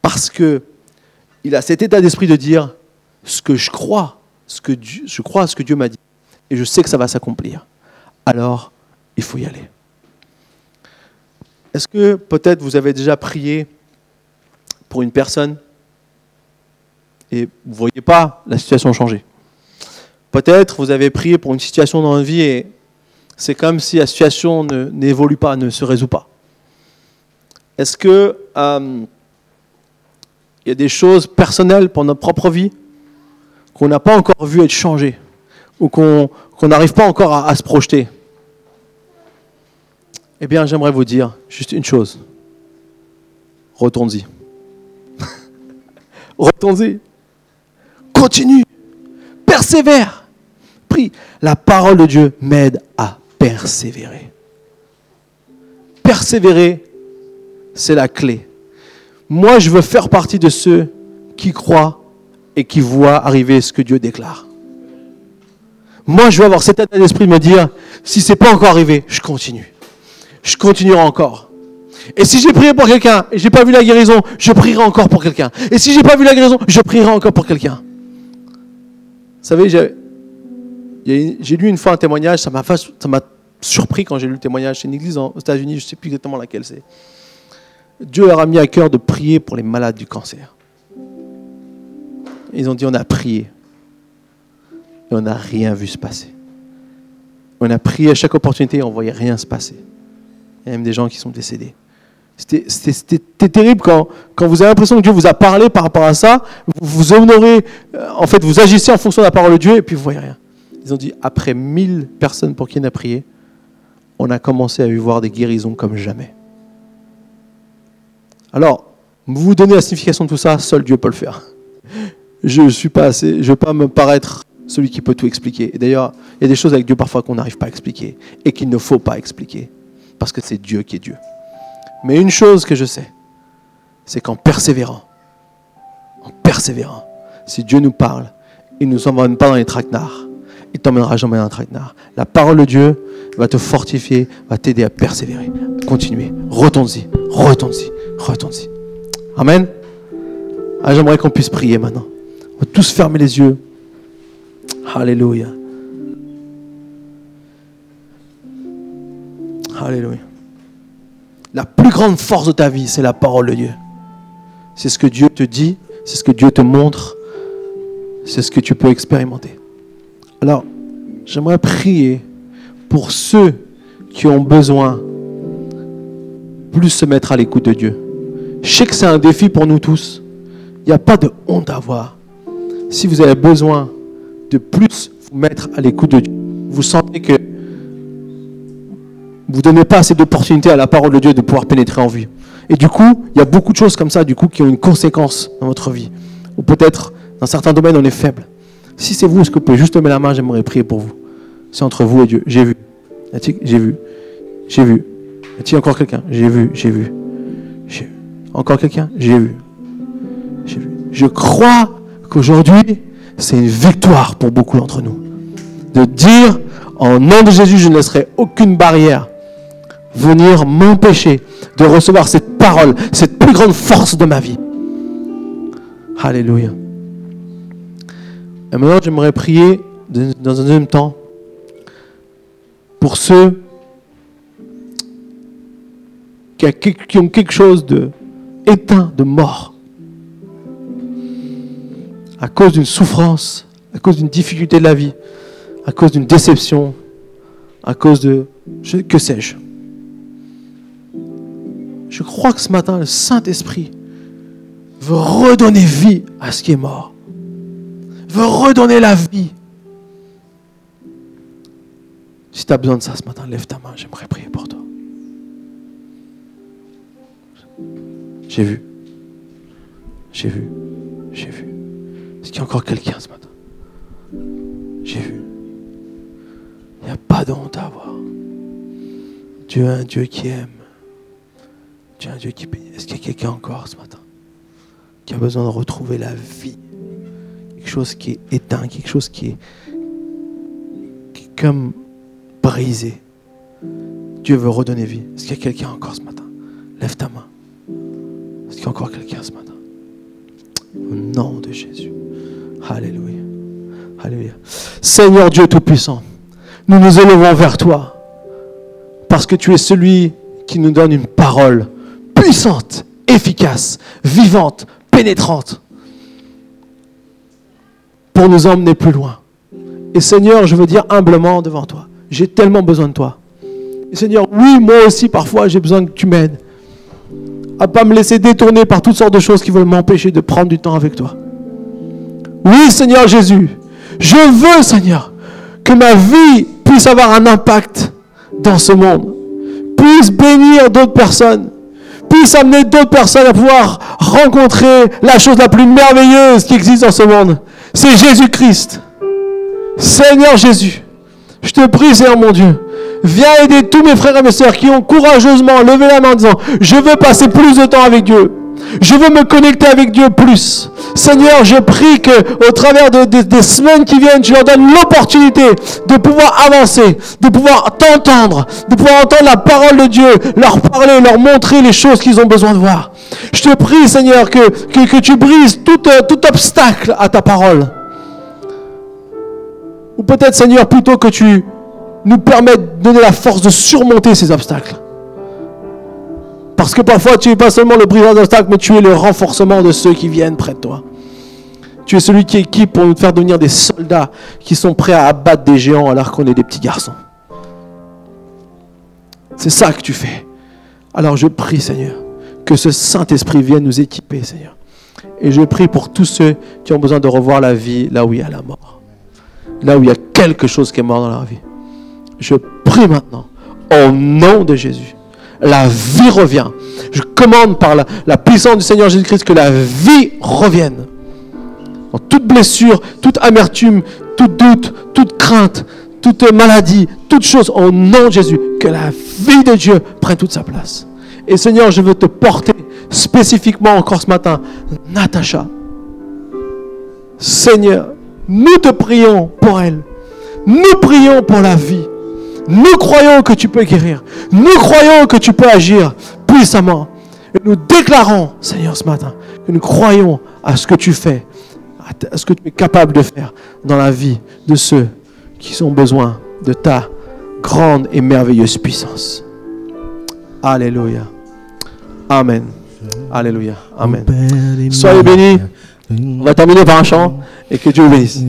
Parce que il a cet état d'esprit de dire ce que je crois, ce que je crois à ce que Dieu m'a dit, et je sais que ça va s'accomplir. Alors, il faut y aller. Est-ce que peut-être vous avez déjà prié pour une personne et vous ne voyez pas la situation changer? Peut-être vous avez prié pour une situation dans la vie et c'est comme si la situation n'évolue pas, ne se résout pas. Est-ce que euh, il y a des choses personnelles pour notre propre vie qu'on n'a pas encore vu être changées ou qu'on n'arrive pas encore à se projeter? Eh bien, j'aimerais vous dire juste une chose. Retourne-y. (laughs) Retourne-y. Continue. Persévère. Prie. La parole de Dieu m'aide à persévérer. Persévérer, c'est la clé. Moi, je veux faire partie de ceux qui croient et qui voient arriver ce que Dieu déclare. Moi, je veux avoir cet état d'esprit de me dire, si c'est pas encore arrivé, je continue. Je continuerai encore. Et si j'ai prié pour quelqu'un et j'ai pas vu la guérison, je prierai encore pour quelqu'un. Et si j'ai pas vu la guérison, je prierai encore pour quelqu'un. Vous savez, j'ai lu une fois un témoignage, ça m'a surpris quand j'ai lu le témoignage. C'est une église aux États-Unis, je ne sais plus exactement laquelle c'est. Dieu leur a mis à cœur de prier pour les malades du cancer. Ils ont dit on a prié. Et on n'a rien vu se passer. On a prié à chaque opportunité et on ne voyait rien se passer. Il y a même des gens qui sont décédés. C'était- terrible quand, quand vous avez l'impression que Dieu vous a parlé par rapport à ça. Vous, vous honorez, euh, en fait, vous agissez en fonction de la parole de Dieu et puis vous voyez rien. Ils ont dit, après 1000 personnes pour qui on a prié, on a commencé à y voir des guérisons comme jamais. Alors, vous donnez la signification de tout ça, seul Dieu peut le faire. Je ne suis pas assez, je veux pas me paraître celui qui peut tout expliquer. D'ailleurs, il y a des choses avec Dieu parfois qu'on n'arrive pas à expliquer et qu'il ne faut pas expliquer, parce que c'est Dieu qui est Dieu. Mais une chose que je sais, c'est qu'en persévérant, en persévérant, si Dieu nous parle, il ne nous emmène pas dans les traquenards. Il t'emmènera jamais dans un traquenard. La parole de Dieu va te fortifier, va t'aider à persévérer. Continuer. Retourne-y, retourne-y, retourne-y. Amen. Ah, J'aimerais qu'on puisse prier maintenant. On va tous fermer les yeux. Alléluia. Alléluia. La plus grande force de ta vie, c'est la parole de Dieu. C'est ce que Dieu te dit, c'est ce que Dieu te montre, c'est ce que tu peux expérimenter. Alors, j'aimerais prier pour ceux qui ont besoin plus se mettre à l'écoute de Dieu. Je sais que c'est un défi pour nous tous. Il n'y a pas de honte à avoir. Si vous avez besoin de plus vous mettre à l'écoute de Dieu, vous sentez que vous ne donnez pas assez d'opportunités à la parole de Dieu de pouvoir pénétrer en vie. Et du coup, il y a beaucoup de choses comme ça, du coup, qui ont une conséquence dans votre vie. Ou peut-être, dans certains domaines, on est faible. Si c'est vous, est-ce que vous pouvez juste lever la main J'aimerais prier pour vous. C'est entre vous et Dieu. J'ai vu. J'ai vu. J'ai vu. Y a-t-il encore quelqu'un? J'ai vu. J'ai vu. J'ai vu. Encore quelqu'un? J'ai vu. J'ai vu. Je crois qu'aujourd'hui, c'est une victoire pour beaucoup d'entre nous. De dire, en nom de Jésus, je ne laisserai aucune barrière venir m'empêcher de recevoir cette parole, cette plus grande force de ma vie. Alléluia. Et maintenant, j'aimerais prier dans un deuxième temps pour ceux qui, ont quelque chose de éteint, de mort, à cause d'une souffrance, à cause d'une difficulté de la vie, à cause d'une déception, à cause de que sais-je. Je crois que ce matin, le Saint-Esprit veut redonner vie à ce qui est mort. Veut redonner la vie. Si tu as besoin de ça ce matin, lève ta main, j'aimerais prier pour toi. J'ai vu. J'ai vu. J'ai vu. Est-ce qu'il y a encore quelqu'un ce matin? J'ai vu. Il n'y a pas de honte à avoir. Dieu est un Dieu qui aime. Un Dieu qui bénit. Est-ce qu'il y a quelqu'un encore ce matin qui a besoin de retrouver la vie? Quelque chose qui est éteint, quelque chose qui est, qui est comme brisé. Dieu veut redonner vie. Est-ce qu'il y a quelqu'un encore ce matin? Lève ta main. Est-ce qu'il y a encore quelqu'un ce matin? Au nom de Jésus. Alléluia. Alléluia. Seigneur Dieu Tout-Puissant, nous nous élevons vers toi parce que tu es celui qui nous donne une parole puissante, efficace, vivante, pénétrante pour nous emmener plus loin. Et Seigneur, je veux dire humblement devant toi, j'ai tellement besoin de toi. Et Seigneur, oui, moi aussi, parfois, j'ai besoin que tu m'aides à pas me laisser détourner par toutes sortes de choses qui veulent m'empêcher de prendre du temps avec toi. Oui, Seigneur Jésus, je veux, Seigneur, que ma vie puisse avoir un impact dans ce monde, puisse bénir d'autres personnes, puisse amener d'autres personnes à pouvoir rencontrer la chose la plus merveilleuse qui existe dans ce monde. C'est Jésus-Christ. Seigneur Jésus, je te prie, Seigneur mon Dieu, viens aider tous mes frères et mes sœurs qui ont courageusement levé la main en disant, je veux passer plus de temps avec Dieu. Je veux me connecter avec Dieu plus. Seigneur, je prie que au travers des semaines qui viennent, tu leur donnes l'opportunité de pouvoir avancer, de pouvoir t'entendre, de pouvoir entendre la parole de Dieu, leur parler, leur montrer les choses qu'ils ont besoin de voir. Je te prie, Seigneur, que, que, tu brises tout, euh, tout obstacle à ta parole. Ou peut-être, Seigneur, plutôt que tu nous permettes de donner la force de surmonter ces obstacles. Parce que parfois, tu n'es pas seulement le briseur d'obstacles, mais tu es le renforcement de ceux qui viennent près de toi. Tu es celui qui équipe pour nous faire devenir des soldats qui sont prêts à abattre des géants alors qu'on est des petits garçons. C'est ça que tu fais. Alors je prie, Seigneur, que ce Saint-Esprit vienne nous équiper, Seigneur. Et je prie pour tous ceux qui ont besoin de revoir la vie là où il y a la mort. Là où il y a quelque chose qui est mort dans leur vie. Je prie maintenant, au nom de Jésus, la vie revient. Je commande par la, puissance du Seigneur Jésus-Christ que la vie revienne. En toute blessure, toute amertume, tout doute, toute crainte, toute maladie, toute chose, au nom de Jésus, que la vie de Dieu prenne toute sa place. Et Seigneur, je veux te porter spécifiquement encore ce matin, Natacha. Seigneur, nous te prions pour elle. Nous prions pour la vie. Nous croyons que tu peux guérir. Nous croyons que tu peux agir puissamment. Et nous déclarons, Seigneur, ce matin, que nous croyons à ce que tu fais, à ce que tu es capable de faire dans la vie de ceux qui ont besoin de ta grande et merveilleuse puissance. Alléluia. Amen. Alléluia. Amen. Soyez bénis. On va terminer par un chant et que Dieu bénisse.